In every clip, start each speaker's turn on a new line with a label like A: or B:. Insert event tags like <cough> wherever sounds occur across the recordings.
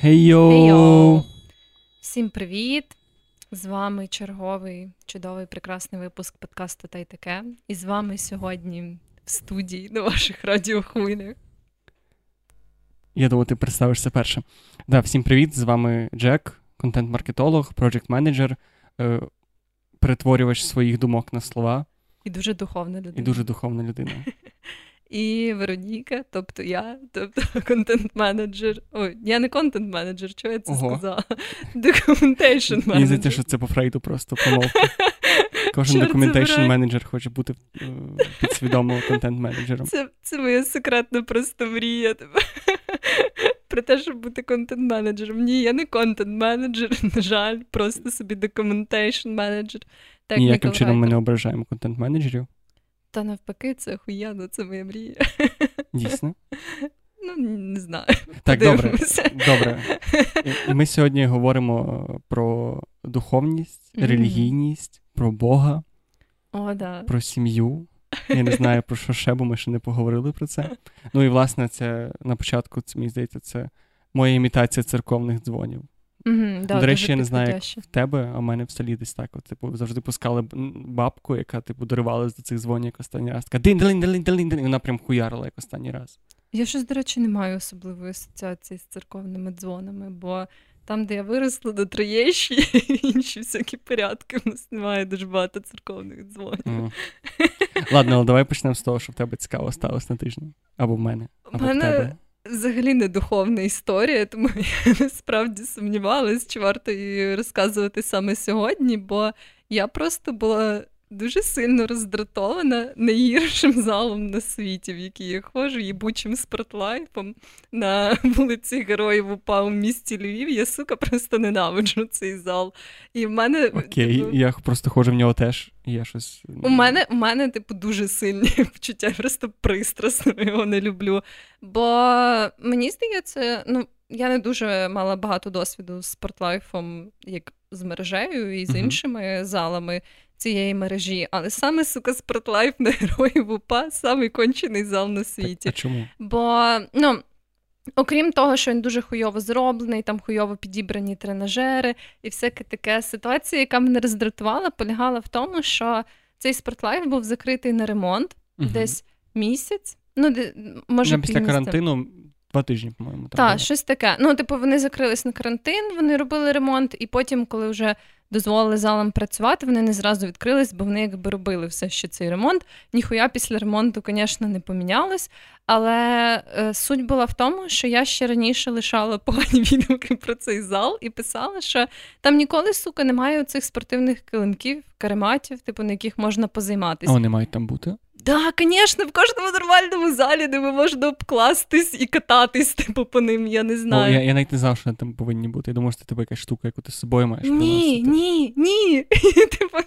A: Хей-йоу!
B: Всім привіт! З вами черговий чудовий прекрасний випуск подкасту та й таке. І з вами сьогодні в студії на ваших радіохвилях.
A: Я думаю, ти представишся перше. Да, всім привіт! З вами Джек, контент-маркетолог, проджект-менеджер, е, перетворювач своїх думок на слова.
B: І дуже духовна людина.
A: І дуже духовна людина. <laughs>
B: І Вероніка, тобто я, тобто <laughs> контент-менеджер. Ой, я не контент-менеджер, чого я це Ого. сказала? <laughs> Documentation менеджер.
A: Мені здається, що це по Фрейду просто помилка. <laughs> Кожен documentation менеджер хоче бути е, підсвідомо контент-менеджером.
B: Це це моя секретна просто мрія. Про те, щоб бути контент-менеджером. Ні, я не контент-менеджер, на жаль, просто собі documentation менеджер.
A: Ніяким чином ми не ображаємо контент-менеджерів.
B: Та навпаки, це охуєнно, це моя мрія.
A: Дійсно. <laughs>
B: Ну, не знаю.
A: Так, добре. добре. І Ми <laughs> сьогодні говоримо про духовність, mm-hmm. релігійність, про Бога,
B: О, да.
A: про сім'ю. Я не знаю про що ще, бо ми ще не поговорили про це. Ну і власне, це на початку, це, мені здається, це моя імітація церковних дзвонів.
B: Mm-hmm, да,
A: До речі, я не знаю, як в тебе, а в мене в селі десь так. От, типу, завжди пускали бабку, яка типу доривалась до цих дзвонів як останній раз. Така дин дин дин дин дин і вона прям хуярила як останній раз.
B: Я щось, до речі, не маю особливої асоціації з церковними дзвонами, бо там, де я виросла до Троєщі, <laughs> інші всякі порядки, в нас немає дуже багато церковних дзвонів. Mm.
A: Ладно, але давай почнемо з того, що в тебе цікаво сталося на тижні. Або в мене. або
B: мене...
A: в тебе
B: взагалі не духовна історія, тому <laughs> я насправді сумнівалась, чи варто її розказувати саме сьогодні, бо я просто була дуже сильно роздратована найгіршим залом на світі, в який я ходжу, їбучим спортлайфом на вулиці Героїв УПА у місті Львів. Я сука просто ненавиджу цей зал. І в мене
A: Окей, типу, я просто ходжу в нього теж. я щось...
B: У мене, у мене, типу, дуже сильні <laughs> почуття, я просто пристрасно його не люблю. Бо мені здається, ну. Я не дуже мала багато досвіду з спортлайфом, як з мережею і з іншими uh-huh. залами цієї мережі, але саме сука спортлайф на героїв УПА самий кончений зал на світі.
A: А чому?
B: Бо ну. Окрім того, що він дуже хуйово зроблений, там хуйово підібрані тренажери і всяке таке ситуація, яка мене роздратувала, полягала в тому, що цей спортлайф був закритий на ремонт угу. десь місяць. Ну, де, може,
A: після карантину два тижні, по-моєму.
B: Так, щось таке. Ну, типу, вони закрились на карантин, вони робили ремонт, і потім, коли вже дозволили залам працювати, вони не зразу відкрились, бо вони якби робили все ще цей ремонт. Ніхуя після ремонту, звісно, не помінялось. Але е, суть була в тому, що я ще раніше лишала <laughs> погані відгуки про цей зал і писала, що там ніколи, сука, немає цих спортивних килимків, карематів, типу, на яких можна позайматися.
A: А вони мають там бути?
B: Так, да, звісно, в кожному нормальному залі, де ви можна обкластись і кататись, типу, по ним, я не знаю.
A: О, я я навіть не знав, що там повинні бути. Я думав, що це тебе якась штука, яку ти з собою маєш.
B: Ні,
A: приносити.
B: ні, ні. <laughs> Типу,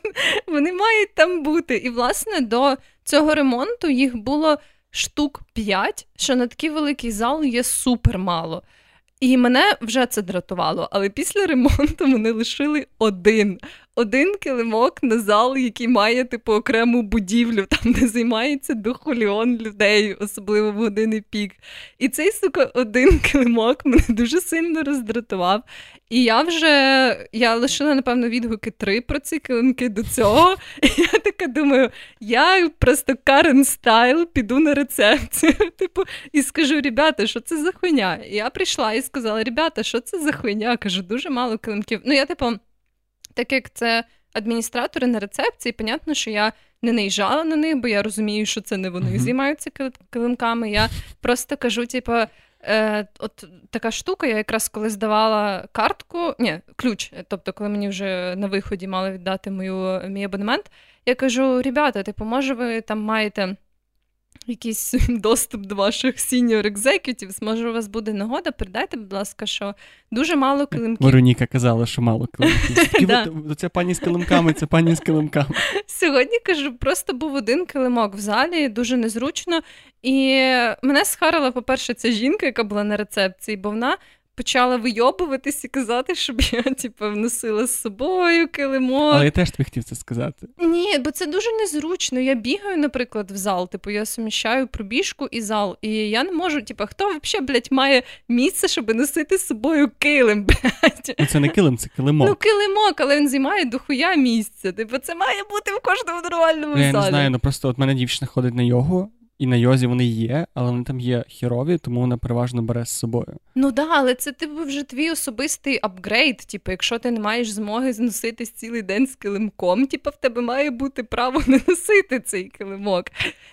B: Вони мають там бути. І, власне, до цього ремонту їх було штук п'ять, що на такий великий зал є супер мало. І мене вже це дратувало, але після ремонту вони лишили один один килимок на зал, який має типу окрему будівлю, там де займається дохуліон людей, особливо в години пік. І цей сука один килимок мене дуже сильно роздратував. І я вже я лишила, напевно, відгуки три про ці килимки до цього. І я така думаю, я просто Карен Стайл піду на рецепцію, <laughs> типу, і скажу: ребята, що це за хуйня? І я прийшла і сказала: ребята, що це за хуйня? Кажу, дуже мало килимків. Ну, я, типу так як це адміністратори на рецепції, понятно, що я не наїжджала на них, бо я розумію, що це не вони uh-huh. займаються килимками. Я просто кажу, типу, е, от така штука, я якраз коли здавала картку, ні, ключ, тобто, коли мені вже на виході мали віддати мою, мій абонемент, я кажу: ребята, типу, може, ви там маєте якийсь <laughs> доступ до ваших senior executives, може, у вас буде нагода, передайте, будь ласка, що дуже мало килимків.
A: Вероніка казала, що мало килимків. <laughs> Це пані з килимками, це пані з килимками.
B: Сьогодні кажу, просто був один килимок в залі, дуже незручно. І мене схарила, по-перше, ця жінка, яка була на рецепції, бо вона почала вийобуватись і казати, щоб я <laughs> типу, вносила з собою килимок.
A: Але я теж тобі хотів це сказати.
B: Ні, бо це дуже незручно. Я бігаю, наприклад, в зал. Типу, я суміщаю пробіжку і зал. І я не можу, типу, хто взагалі, блядь, має місце, щоб носити з собою килим, <laughs> блядь?
A: Ну, це не килим, це килимок.
B: Ну, килимок, але він займає дохуя місця. Типу, це має бути в кожному нормальному
A: Ну, я
B: залі.
A: не знаю, ну просто от мене дівчина ходить на йогу, і на йозі вони є, але вони там є хірові, тому вона переважно бере з собою.
B: Ну да, але це типу вже твій особистий апгрейд. Типу, якщо ти не маєш змоги зноситись цілий день з килимком, типу, в тебе має бути право <laughs> не носити цей килимок.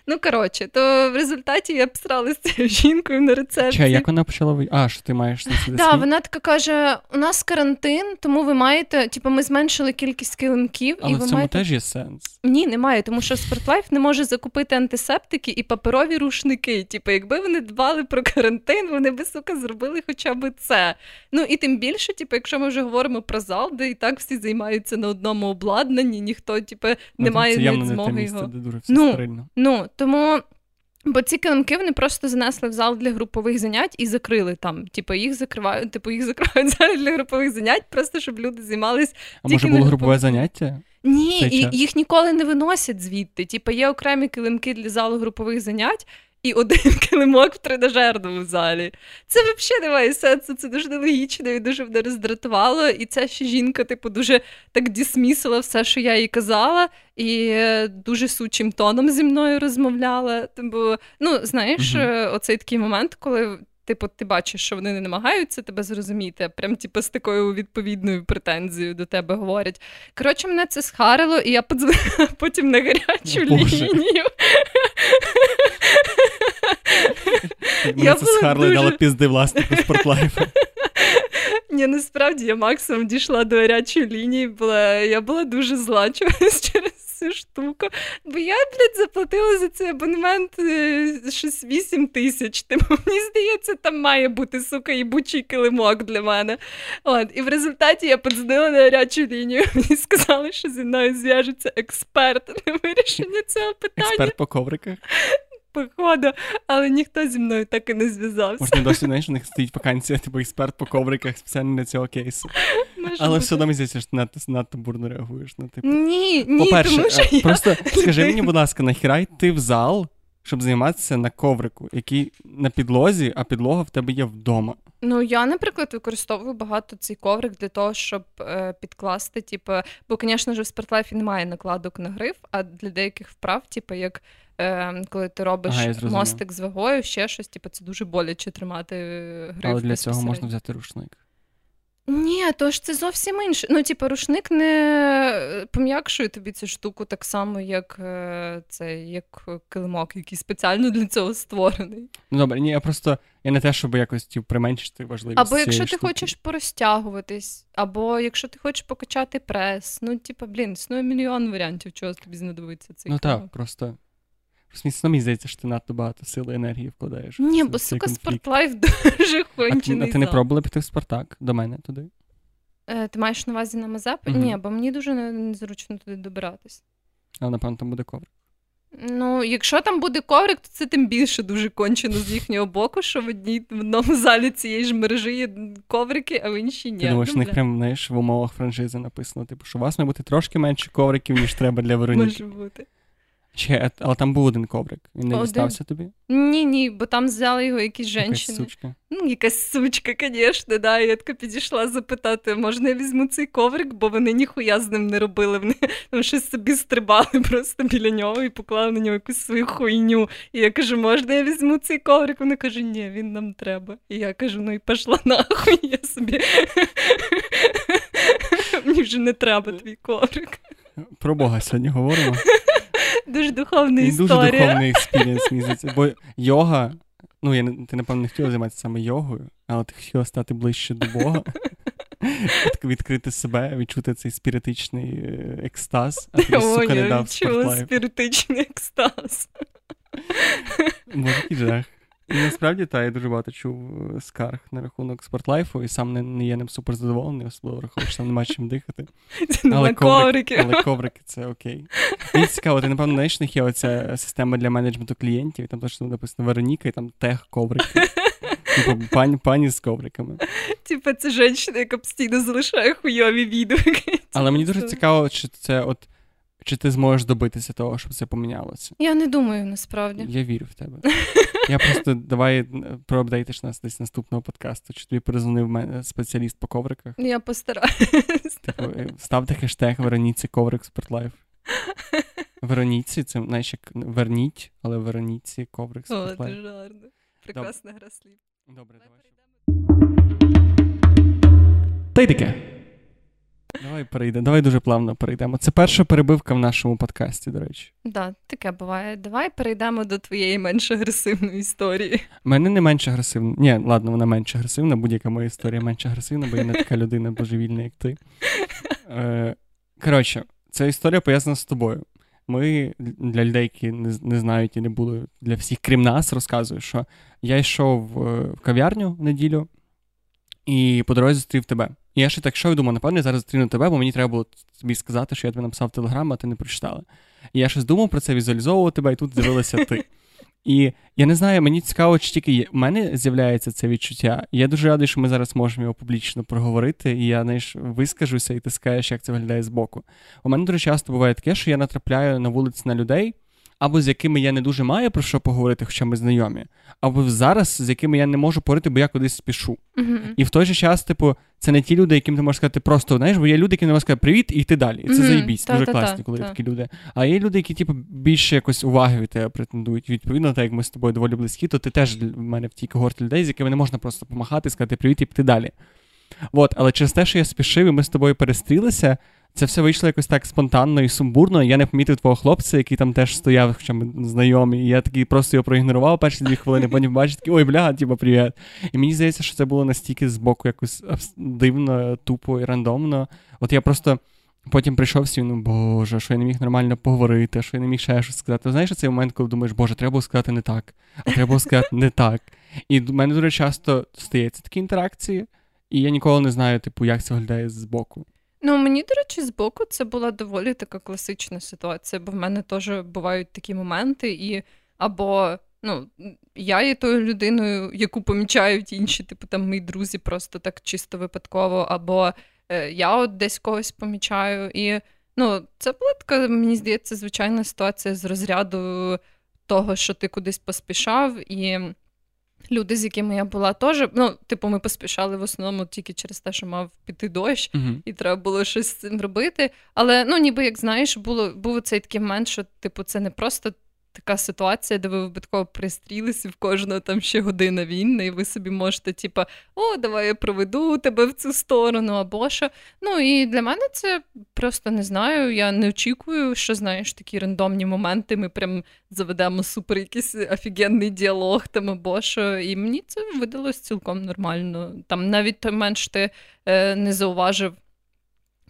B: Ну коротше, то в результаті я з цією жінкою на рецепції.
A: Чай, як вона почала ви. А, що ти маєш носити
B: Да, вона така каже: у нас карантин, тому ви маєте, типу, ми зменшили кількість килимків,
A: Але
B: і
A: в
B: ви
A: цьому
B: маєте.
A: теж є сенс.
B: Ні, немає, тому що Спортлайф не може закупити антисептики і паперові рушники. Типу, якби вони дбали про карантин, вони би сука зробили хоча б це. Ну і тим більше, типу, якщо ми вже говоримо про зал, де і так всі займаються на одному обладнанні, ніхто, типу, не
A: Ну,
B: має
A: це явно
B: навіть
A: не
B: змоги
A: місце,
B: його.
A: де дуже все
B: Ну,
A: стерильно.
B: Ну тому. Бо ці килимки вони просто занесли в зал для групових занять і закрили там. Типу, їх закривають, типу, їх закривають залі для групових занять, просто щоб люди займались
A: А
B: тільки
A: може було
B: групове
A: заняття?
B: Ні, і їх ніколи не виносять звідти. Типу, є окремі килимки для залу групових занять. І один <laughs> килимок в тренажерному залі. Це взагалі не має сенсу, це дуже нелогічно і дуже мене роздратувало. І ця ще жінка, типу, дуже так дісмісила все, що я їй казала, і е, дуже сучим тоном зі мною розмовляла. Типу, ну, знаєш, е, оцей такий момент, коли. Типу, ти бачиш, що вони не намагаються тебе зрозуміти, а прям типу, з такою відповідною претензією до тебе говорять. Коротше, мене це схарило, і я подзвонила <laughs> потім на гарячу
A: Боже.
B: лінію.
A: Мене
B: Я
A: це схарло і
B: дуже-
A: дало пізди власнику спортлайфу. <laughs>
B: Ні, насправді я максимум дійшла до гарячої лінії. Була, я була дуже зла через цю штуку. Бо я, блядь, заплатила за цей абонемент е, щось 8 тисяч. Тому <laughs> мені здається, там має бути сука їбучий килимок для мене. От, і в результаті я подзвонила на гарячу лінію. <laughs> Мені сказали, що зі мною зв'яжеться експерт на вирішення цього питання.
A: Експерт по ковриках.
B: Походу, але ніхто зі мною так і не зв'язався.
A: Може, досі знаєш, у них стоїть вакансія, типу експерт по ковриках спеціально для цього кейсу.
B: Може
A: Але
B: бути.
A: все одно мені здається, що ти надто, надто бурно реагуєш на типу.
B: Ні, ні,
A: По-перше,
B: тому що
A: е,
B: я...
A: просто скажи мені, будь ласка, нахіра йти в зал, щоб займатися на коврику, який на підлозі, а підлога в тебе є вдома.
B: Ну, я, наприклад, використовую багато цей коврик для того, щоб е, підкласти, типу, бо, звісно ж, в спортлайфі немає накладок на гриф, а для деяких вправ, типу, як е, коли ти робиш
A: Ага,
B: мостик з вагою, ще щось, типу, це дуже боляче тримати е, гриф.
A: Але для цього можна взяти рушник.
B: Ні, то ж це зовсім інше. Ну, типу, рушник не пом'якшує тобі цю штуку так само, як е, це, як килимок, який спеціально для цього створений.
A: Ну добре, ні, я просто я не те, щоб якось типу, применшити важливість.
B: Або якщо ти
A: штуки.
B: хочеш порозтягуватись, або якщо ти хочеш покачати прес, ну, типа, блін, існує мільйон варіантів, чого тобі знадобиться цей
A: Ну так, просто. Мені- мені здається, що ти надто багато сили і енергії вкладаєш.
B: Ні, бо сука, спортлайф <laughs> дуже
A: А ти, а ти не пробувала піти в Спартак до мене туди?
B: Е, Ти маєш на увазі на Мазеп?
A: Мгм.
B: Ні, бо мені дуже незручно туди добиратись.
A: А напевно там буде коврик.
B: Ну, якщо там буде коврик, то це тим більше дуже кончено з їхнього боку, що в одній в одному залі цієї ж мережі є коврики, а в іншій ні.
A: Ти думаєш,
B: Ну,
A: них прям знаєш, в умовах франшизи написано, типу, що у вас має бути трошки менше ковриків, ніж треба для Вероніки.
B: може бути.
A: Чи, але там був один коврик. Він не
B: Один.
A: дістався тобі?
B: Ні, ні, бо там взяли його якісь
A: Якась
B: жінки.
A: сучка.
B: Ну, якась сучка, звісно, да. Я така підійшла запитати, можна я візьму цей коврик, бо вони ніхуя з ним не робили. Вони там щось собі стрибали <laughs> просто біля нього і поклали на нього якусь свою хуйню. І я кажу, можна я візьму цей коврик? Вони кажуть, ні, він нам треба. І я кажу, ну і пішла нахуй, <laughs> я собі. <laughs> Мені вже не треба твій коврик.
A: Про Бога сьогодні говоримо.
B: Дуже духовна
A: І дуже духовний experience, мені здається. Бо йога, ну я не- ти, напевно, не хотіла займатися саме йогою, але ти хотіла стати ближче до Бога. Відкрити себе, відчути цей спіритичний е, екстаз, а тобі,
B: О,
A: сука, не
B: я
A: дав
B: відчула спіритичний екстаз.
A: Може, і жах. І насправді, та, я дуже багато чув е, скарг на рахунок спортлайфу, і сам не, не є ним супер задоволений, особливо враховуючи, що там нема чим дихати. <laughs>
B: На коврики.
A: але коврики це окей. Мені цікаво, ти, напевно, знаєш, них є оця система для менеджменту клієнтів, і там точно написано Вероніка, і там тех коврики. <laughs> Типу, пані, пані з ковриками.
B: Типа, це жінка, яка постійно залишає хуйові відгуки.
A: Але мені дуже цікаво, чи це от. Чи ти зможеш добитися того, щоб це помінялося?
B: Я не думаю, насправді.
A: Я вірю в тебе. <laughs> Я просто давай проапдейтиш нас десь наступного подкасту. Чи тобі перезвонив мене спеціаліст по ковриках?
B: Я постараюсь.
A: Типу, ставте хештег Вероніці коврик Sport Life. <laughs> Вероніці, це знаєш, як верніть, але Вероніці коврик Sport Life.
B: О, дуже гарно. Прекрасна гра слів.
A: Добре, давай. Та й таке. Давай перейдемо. Давай дуже плавно перейдемо. Це перша перебивка в нашому подкасті, до речі.
B: Так, да, таке буває. Давай перейдемо до твоєї менш агресивної історії.
A: У мене не менш агресивна. Ні, ладно, вона менш агресивна, будь-яка моя історія <laughs> менш агресивна, бо я не така людина божевільна, як ти. Е, Коротше, ця історія пов'язана з тобою. Ми для людей, які не не знають і не були для всіх, крім нас, розказую, що я йшов в кав'ярню в неділю і по дорозі зустрів тебе. І я ще так що думав, напевно, я зараз зустріну тебе, бо мені треба було тобі сказати, що я тобі написав телеграм, а ти не прочитала. І я щось думав про це, візуалізовував тебе, і тут з'явилася ти. І я не знаю, мені цікаво, чи тільки. У мене з'являється це відчуття. Я дуже радий, що ми зараз можемо його публічно проговорити, і я знаєш, вискажуся, і ти скажеш, як це виглядає збоку. У мене дуже часто буває таке, що я натрапляю на вулиці на людей або з якими я не дуже маю про що поговорити, хоча ми знайомі, або зараз з якими я не можу поговорити, бо я кудись спішу.
B: Uh-huh.
A: І в той же час, типу, це не ті люди, яким ти можеш сказати просто, знаєш, бо є люди, які не можуть сказати привіт і йти далі. І це uh-huh. заїбісь, дуже класні, коли є такі люди. А є люди, які, типу, більше якось уваги від тебе претендують. Відповідно, так як ми з тобою доволі близькі, то ти теж в мене в тій когорті людей, з якими не можна просто помахати, сказати привіт і піти далі. От, але через те, що я спішив, і ми з тобою перестрілися. Це все вийшло якось так спонтанно і сумбурно. Я не помітив твого хлопця, який там теж стояв, хоча ми знайомі. І я такий просто його проігнорував перші дві хвилини, <laughs> потім бачив такий, ой, бля, типа, привіт. І мені здається, що це було настільки з боку якось дивно, тупо і рандомно. От я просто. Потім прийшов сів, ну боже, що я не міг нормально поговорити, що я не міг ще щось сказати. Знаєш, цей момент, коли думаєш, боже, треба було сказати не так, а треба було сказати не так. І в мене дуже часто стається такі інтеракції, і я ніколи не знаю, типу, як це виглядає з боку.
B: Ну, мені, до речі, з боку це була доволі така класична ситуація, бо в мене теж бувають такі моменти, і або ну, я є тою людиною, яку помічають інші, типу там мої друзі, просто так чисто випадково, або е, я от десь когось помічаю. І ну, це була така, мені здається, звичайна ситуація з розряду того, що ти кудись поспішав. і... Люди, з якими я була, теж, ну, типу, ми поспішали в основному тільки через те, що мав піти дощ,
A: uh-huh.
B: і треба було щось з цим робити. Але ну, ніби як знаєш, було був цей такий момент, що типу, це не просто така ситуація, де ви випадково пристрілися в кожного там ще година війни, і ви собі можете, типа, о, давай я проведу тебе в цю сторону, або що. Ну і для мене це просто не знаю. Я не очікую, що знаєш такі рандомні моменти. Ми прям заведемо супер якийсь офігенний діалог там або що. І мені це видалось цілком нормально. Там навіть той менш ти е, не зауважив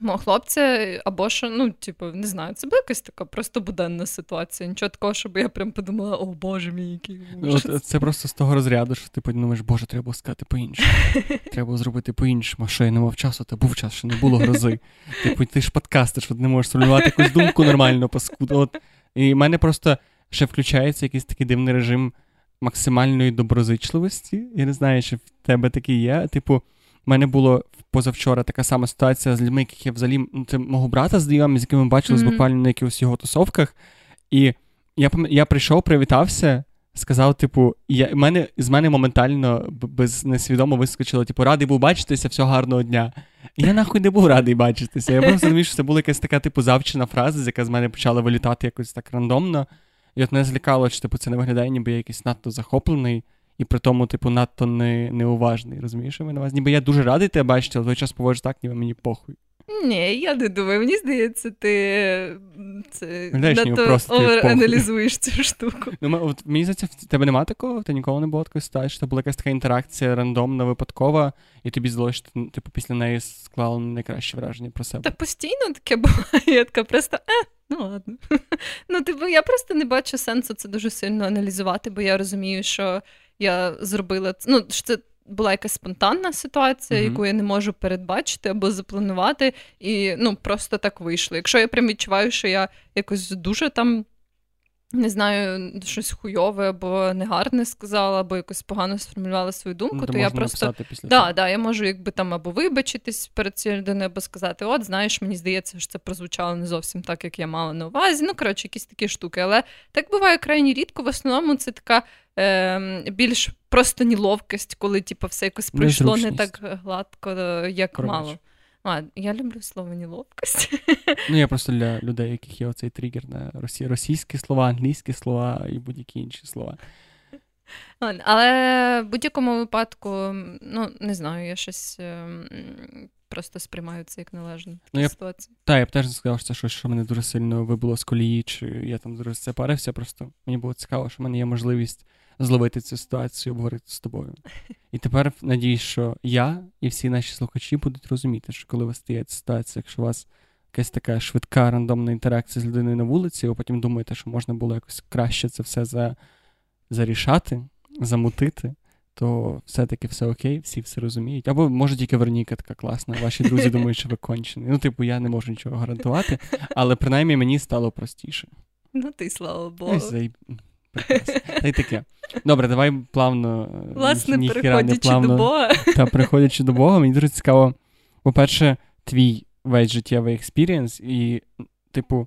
B: мого хлопця, або що, ну, типу, не знаю, це була якась така просто буденна ситуація. Нічого такого, щоб я прям подумала, о Боже мій, який.
A: Ну, Це просто з того розряду, що ти подумаєш, Боже, треба сказати по-іншому. <laughs> Треба зробити по-іншому. А що я не мав часу, та був час, що не було грози. <laughs> Типу, ти ж подкастиш, що не можеш сформулювати якусь думку нормально, паскуду. От. І в мене просто ще включається якийсь такий дивний режим максимальної доброзичливості. Я не знаю, чи в тебе такий є. Типу. У мене було позавчора така сама ситуація з людьми, яких я взагалі ну, це мого брата знайомі, з якими ми бачились mm-hmm. буквально на якихось його тусовках. І я я прийшов, привітався, сказав, типу, я, мене, з мене моментально без несвідомо вискочило, типу, радий був бачитися, всього гарного дня. І я нахуй не був радий бачитися. Я просто розумію, що це була якась така, типу, завчена фраза, яка з мене почала вилітати якось так рандомно. І от мене злякало, що типу, це не виглядає, ніби я якийсь надто захоплений і при тому, типу, надто не, неуважний. Розумієш, на вас? Ніби я дуже радий тебе бачити, але той час поводжу так, ніби мені похуй.
B: Ні, я не думаю. Мені здається, ти це овер-аналізуєш цю штуку.
A: Ну, от, Мені здається, в тебе немає такого? Ти ніколи не було такої ситуації, що це була якась така інтеракція рандомна, випадкова, і тобі здалося, що ти типу, після неї склала найкраще враження про себе.
B: Та постійно таке буває. Я така просто е, ну ладно. <laughs> Ну, типу, я просто не бачу сенсу це дуже сильно аналізувати, бо я розумію, що я зробила ну, це була якась спонтанна ситуація, mm-hmm. яку я не можу передбачити або запланувати, і ну просто так вийшло. Якщо я прям відчуваю, що я якось дуже там не знаю, щось хуйове або негарне сказала, або якось погано сформулювала свою думку,
A: Ну,
B: то я просто
A: після
B: да,
A: того.
B: да, я можу якби там або вибачитись перед цією людиною, або сказати: от, знаєш, мені здається, що це прозвучало не зовсім так, як я мала на увазі. Ну, коротше, якісь такі штуки. Але так буває крайні рідко. В основному це така е, більш просто неловкость, коли типу, все якось пройшло не так гладко, е, як
A: Пробач.
B: мало. А, я люблю слово неловкость.
A: Ну, я просто для людей, яких є оцей тригер на росі... російські слова, англійські слова і будь-які інші слова.
B: Але в будь-якому випадку, ну не знаю, я щось ем, просто сприймаю це як належну
A: Ну, я-
B: ситуацію.
A: Та, я б теж не сказав, що це щось, що мене дуже сильно вибило з колії, чи я там дуже це парився. Просто мені було цікаво, що в мене є можливість зловити цю ситуацію обговорити з тобою. І тепер надіюсь, що я і всі наші слухачі будуть розуміти, що коли у вас стається ситуація, якщо у вас якась така швидка рандомна інтеракція з людиною на вулиці, ви потім думаєте, що можна було якось краще це все за... зарішати, замутити. То все-таки все окей, всі все розуміють. Або може тільки Вероніка така класна, ваші друзі думають, що ви кончені. Ну, типу, я не можу нічого гарантувати, але принаймні мені стало простіше.
B: Ну ти слава Богу.
A: Ось. Та й таке. Добре, давай плавно. е,
B: Власне,
A: ні- не
B: переходячи
A: плавно,
B: до Бога.
A: Та приходячи до Бога, мені дуже цікаво. По-перше, твій весь життєвий experience і, типу,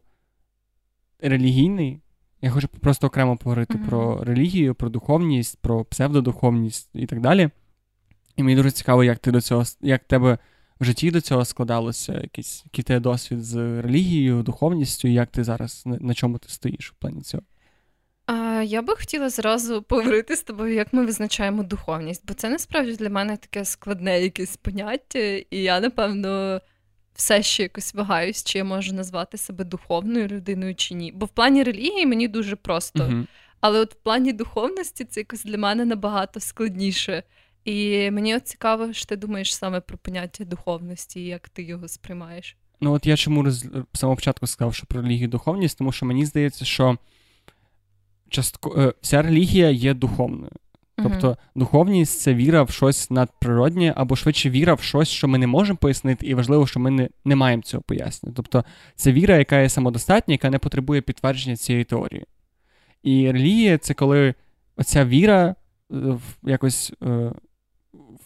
A: релігійний. Я хочу просто окремо поговорити
B: Мгм.
A: про релігію, про духовність, про псевдодуховність і так далі. І мені дуже цікаво, як ти до цього, як тебе в житті до цього складалося, якийсь, який тебе досвід з релігією, духовністю, і як ти зараз на, на чому ти стоїш в плані цього.
B: А, я би хотіла зразу поговорити з тобою, як ми визначаємо духовність, бо це насправді для мене таке складне якесь поняття, і я, напевно, все ще якось вагаюсь, чи я можу назвати себе духовною людиною чи ні. Бо в плані релігії мені дуже просто.
A: Мгм.
B: Але от в плані духовності це якось для мене набагато складніше. І мені от цікаво, що ти думаєш саме про поняття духовності, і як ти його сприймаєш.
A: Ну, от я чому роз... з самого початку сказав, що про релігію духовність, тому що мені здається, що частко... е, вся релігія є духовною. Тобто духовність це віра в щось надприроднє, або швидше віра в щось, що ми не можемо пояснити, і важливо, що ми не, не маємо цього пояснення. Тобто це віра, яка є самодостатня, яка не потребує підтвердження цієї теорії. І релігія це коли оця віра е, якось е,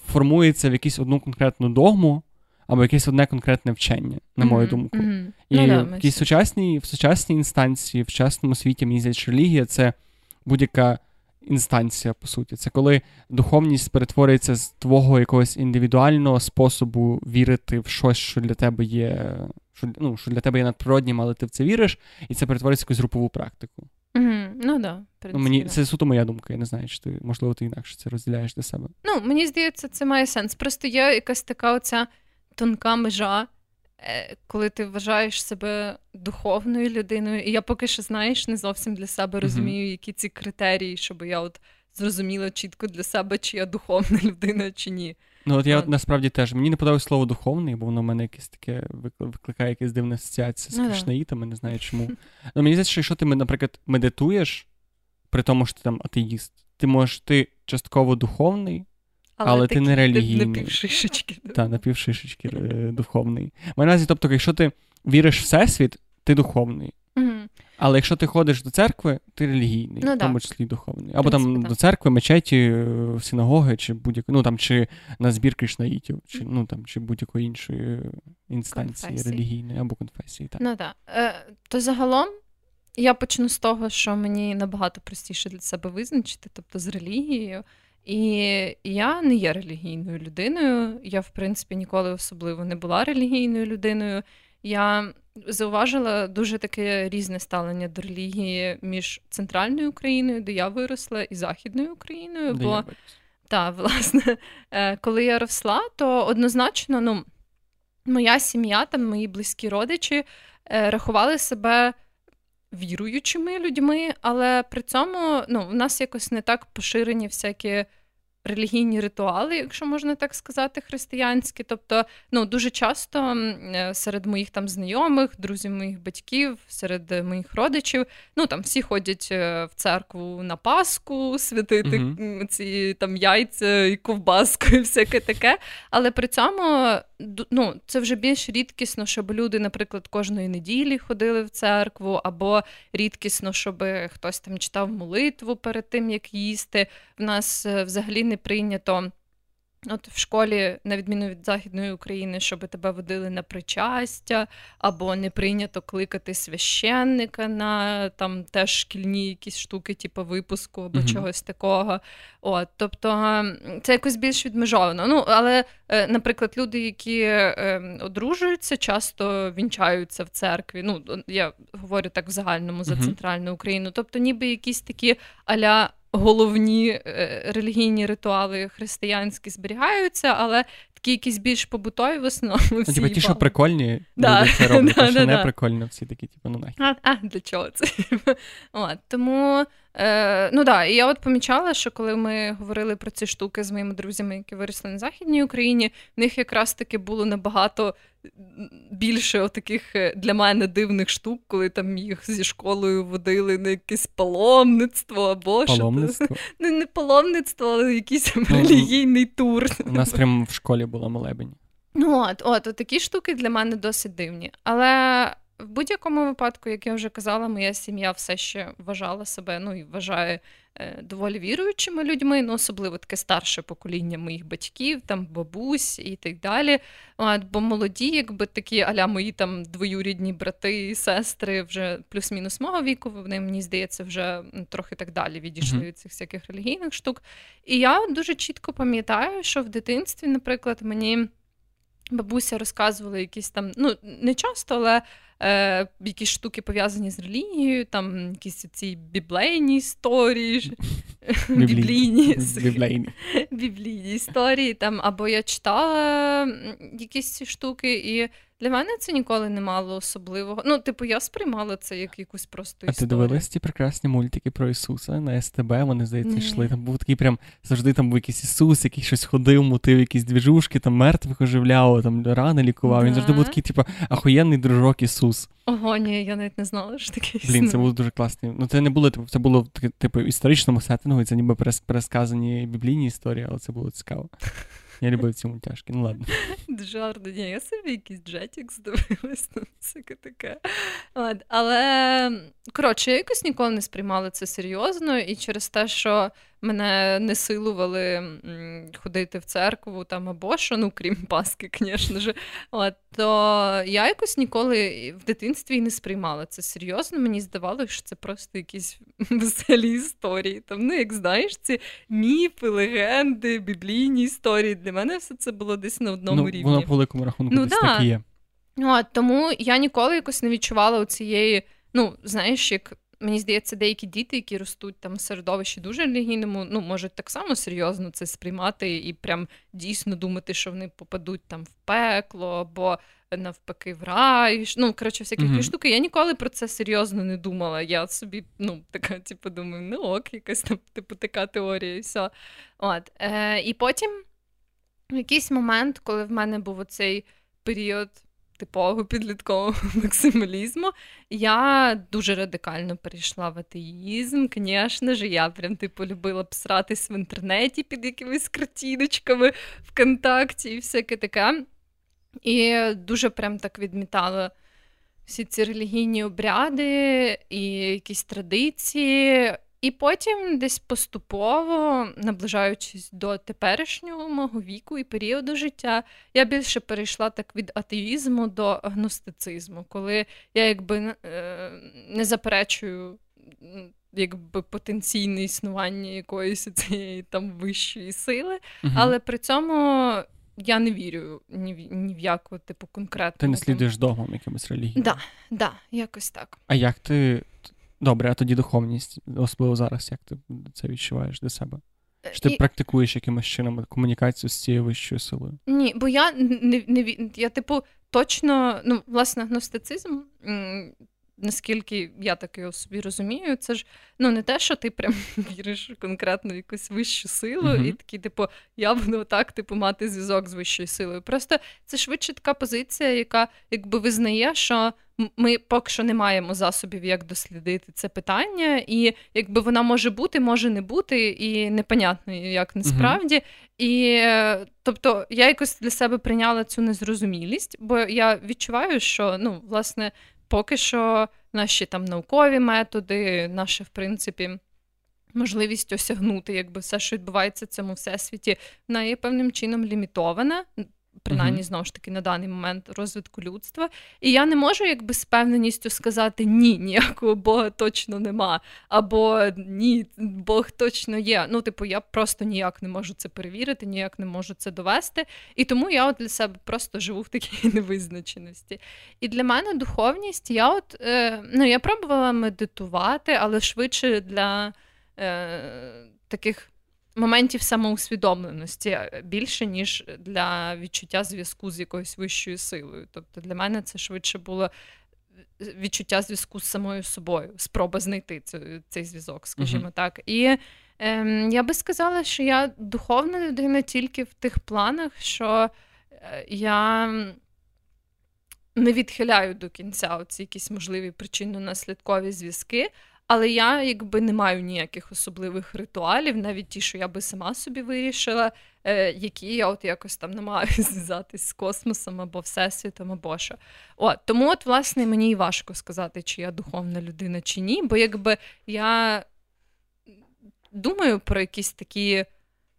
A: формується в якусь одну конкретну догму або якесь одне конкретне вчення, на мою
B: Мгм,
A: думку.
B: мгм.
A: І
B: Ну да,
A: в якійсь сучасній, в сучасній інстанції, в сучасному світі, мені здається, релігія це будь-яка інстанція, по суті. Це коли духовність перетворюється з твого якогось індивідуального способу вірити в щось, що для тебе є, що, ну, що для тебе є надприроднім, але ти в це віриш, і це перетворюється в якусь групову практику.
B: Мгм. Ну да, в
A: Ну, мені
B: да.
A: це суто моя думка. Я не знаю, чи ти можливо ти інакше це розділяєш для себе.
B: Ну, мені здається, це має сенс. Просто є якась така оця тонка межа, е, коли ти вважаєш себе духовною людиною. І я поки що, знаєш, не зовсім для себе розумію, які ці критерії, щоб я от зрозуміла чітко для себе, чи я духовна <laughs> людина, чи ні.
A: Ну, от я от, насправді теж мені не подобається слово духовний, бо воно в мене якесь таке викликає якесь дивне асоціація з
B: Ну
A: кришнаїтами, не знаю чому. <laughs> Ну, мені здається, що якщо ти, наприклад, медитуєш, при тому, що ти там атеїст, ти можеш, ти частково духовний, Але ти не релігійний.
B: На півшишечки.
A: та на е, духовний. Маю на тобто, якщо ти віриш в всесвіт, ти духовний. Але якщо ти ходиш до церкви, ти релігійний,
B: Ну
A: в тому числі духовний. Або там
B: принципі, да.
A: до церкви, мечеті, е, синагоги, чи будь-яку, ну там чи на збір кришнаїтів, чи ну там чи будь-якої іншої інстанції
B: Конфесії.
A: релігійної або конфесії. Так.
B: Ну так. Е, то загалом я почну з того, що мені набагато простіше для себе визначити, тобто з релігією. І я не є релігійною людиною. Я, в принципі, ніколи особливо не була релігійною людиною. Я зауважила дуже таке різне ставлення до релігії між центральною Україною, де я виросла, і західною Україною.
A: Де
B: бо так, <laughs> власне, е, коли я росла, то однозначно, ну, моя сім'я, там мої близькі родичі е, рахували себе віруючими людьми, але при цьому ну, в нас якось не так поширені всякі релігійні ритуали, якщо можна так сказати, християнські. Тобто, ну дуже часто е, серед моїх там знайомих, друзів моїх батьків, серед моїх родичів, ну там всі ходять е, в церкву на Пасху, святити mm ці там яйця і ковбаску, <laughs> і всяке таке. Але при цьому ну, це вже більш рідкісно, щоб люди, наприклад, кожної неділі ходили в церкву, або рідкісно, щоб хтось там читав молитву перед тим, як їсти. В нас е, взагалі не прийнято. От в школі, на відміну від Західної України, щоб тебе водили на причастя, або не прийнято кликати священника на там теж шкільні якісь штуки, типу випуску або uh чогось такого. От, Тобто це якось більш відмежовано. Ну, Але, е, наприклад, люди, які е, одружуються, часто вінчаються в церкві. Ну, Я говорю так в загальному за uh центральну Україну. Тобто, ніби якісь такі аля головні е, релігійні ритуали християнські зберігаються, але такі якісь більш побутові в основному. Ну, всі
A: Типа ті, що прикольні, да. люди це роблять, да, <laughs> що да, не прикольно, всі такі, типу, ну нахід.
B: А, а для чого це? <laughs> От, Тому Е, Ну да, і я от помічала, що коли ми говорили про ці штуки з моїми друзями, які виросли на Західній Україні, в них якраз таки було набагато більше таких е, для мене дивних штук, коли там їх зі школою водили на якесь паломництво або
A: паломництво?
B: що. <laughs> Ну, не паломництво, але якийсь ну, релігійний тур.
A: У нас прямо в школі була молебень.
B: Ну от, от, от такі штуки для мене досить дивні. Але в будь-якому випадку, як я вже казала, моя сім'я все ще вважала себе, ну і вважає е, доволі віруючими людьми, ну особливо таке старше покоління моїх батьків, там бабусь і так далі. От, Бо молоді, якби такі аля мої там двоюрідні брати і сестри вже плюс-мінус мого віку, вони мені здається, вже трохи так далі відійшли mm-hmm. від цих всяких релігійних штук. І я дуже чітко пам'ятаю, що в дитинстві, наприклад, мені. Бабуся розказувала якісь там, ну не часто, але е, якісь штуки пов'язані з релігією, там якісь ці біблейні історії, біблійні біблійні історії. там, Або я читала якісь ці штуки, і для мене це ніколи не мало особливого. Ну, типу, я сприймала це як якусь просто історію.
A: А ти дивилась ті прекрасні мультики про Ісуса на СТБ, вони, здається, йшли. Там був такий прям завжди там був якийсь Ісус, який щось ходив, мутив, якісь двіжушки, там мертвих оживляв, там рани лікував. Він завжди був такий, типу, ахуєнний дружок Ісус.
B: Ого, ні, я навіть не знала, що таке
A: існує. Блін, це було дуже класно. Ну, це не було, типу, це було типу, в історичному сеттингу, і це ніби пересказані біблійні історії, але це було цікаво. Я любив ці мультяшки, ну ладно.
B: Дуже ні, я собі якийсь джетік здивилась, ну, всяке таке. От, Але, коротше, я якось ніколи не сприймала це серйозно, і через те, що мене не силували ходити в церкву там або що, ну крім Паски, звісно ж. От, то я якось ніколи в дитинстві не сприймала це серйозно. Мені здавалося, що це просто якісь <laughs> веселі історії. Там, ну, як знаєш, ці міфи, легенди, біблійні історії. Для мене все це було десь на одному
A: ну,
B: рівні.
A: Воно по великому рахунку ну, десь да. так і є.
B: От, Тому я ніколи якось не відчувала цієї, ну, знаєш, як Мені здається, деякі діти, які ростуть там в середовищі дуже релігійному, ну можуть так само серйозно це сприймати і прям дійсно думати, що вони попадуть там в пекло або навпаки в рай. Ну, коротше, всякі mm-hmm. штуки. Я ніколи про це серйозно не думала. Я собі, ну, така, <laughs> типу, думаю, ну ок, якась там типу така теорія, і все. От. Е, І потім в якийсь момент, коли в мене був оцей період типового підліткового <laughs> максималізму. Я дуже радикально перейшла в атеїзм. Звісно ж, я прям типу любила псратись в інтернеті під якимись картиночками ВКонтакті і всяке таке. І дуже прям так відмітала всі ці релігійні обряди і якісь традиції. І потім, десь поступово, наближаючись до теперішнього мого віку і періоду життя, я більше перейшла так від атеїзму до агностицизму, коли я якби е, не заперечую якби потенційне існування якоїсь цієї там вищої сили, угу. але при цьому. Я не вірю ні в ні в яку типу конкретну.
A: Ти не слідуєш догмам якимось релігіям?
B: Так, да, да, якось так.
A: А як ти Добре, а тоді духовність, особливо зараз, як ти це відчуваєш для себе? Чи ти і... практикуєш якимось чином комунікацію з цією вищою силою?
B: Ні, бо я не не я, типу, точно, ну, власне, гностицизм наскільки я так його собі розумію, це ж ну не те, що ти прям <laughs> віриш конкретно в якусь вищу силу, uh-huh. і такий, типу, я буду так, типу, мати зв'язок з вищою силою. Просто це швидше така позиція, яка якби визнає, що ми поки що не маємо засобів, як дослідити це питання, і якби вона може бути, може не бути, і непонятно, як насправді. Uh-huh. І тобто я якось для себе прийняла цю незрозумілість, бо я відчуваю, що ну, власне, поки що наші там наукові методи, наше, в принципі, можливість осягнути, якби все, що відбувається в цьому всесвіті, вона є певним чином лімітована принаймні, знову ж таки, на даний момент розвитку людства. І я не можу якби з певненістю сказати ні, ніякого Бога точно нема, або ні, Бог точно є. Ну, типу, я просто ніяк не можу це перевірити, ніяк не можу це довести. І тому я от для себе просто живу в такій <laughs> невизначеності. І для мене духовність, я от е, ну, я пробувала медитувати, але швидше для е, таких моментів самоусвідомленості е, більше, ніж для відчуття зв'язку з якоюсь вищою силою. Тобто для мене це швидше було е, відчуття зв'язку з самою собою, спроба знайти цей, цей зв'язок, скажімо uh-huh. так. І е, я би сказала, що я духовна людина тільки в тих планах, що е, я. Не відхиляю до кінця оці якісь можливі причинно-наслідкові зв'язки, але я якби не маю ніяких особливих ритуалів, навіть ті, що я би сама собі вирішила, е, які я от якось там намагаюся <laughs> зв'язатись з космосом або всесвітом, або що. От, Тому, от, власне, мені і важко сказати, чи я духовна людина, чи ні, бо якби я думаю про якісь такі,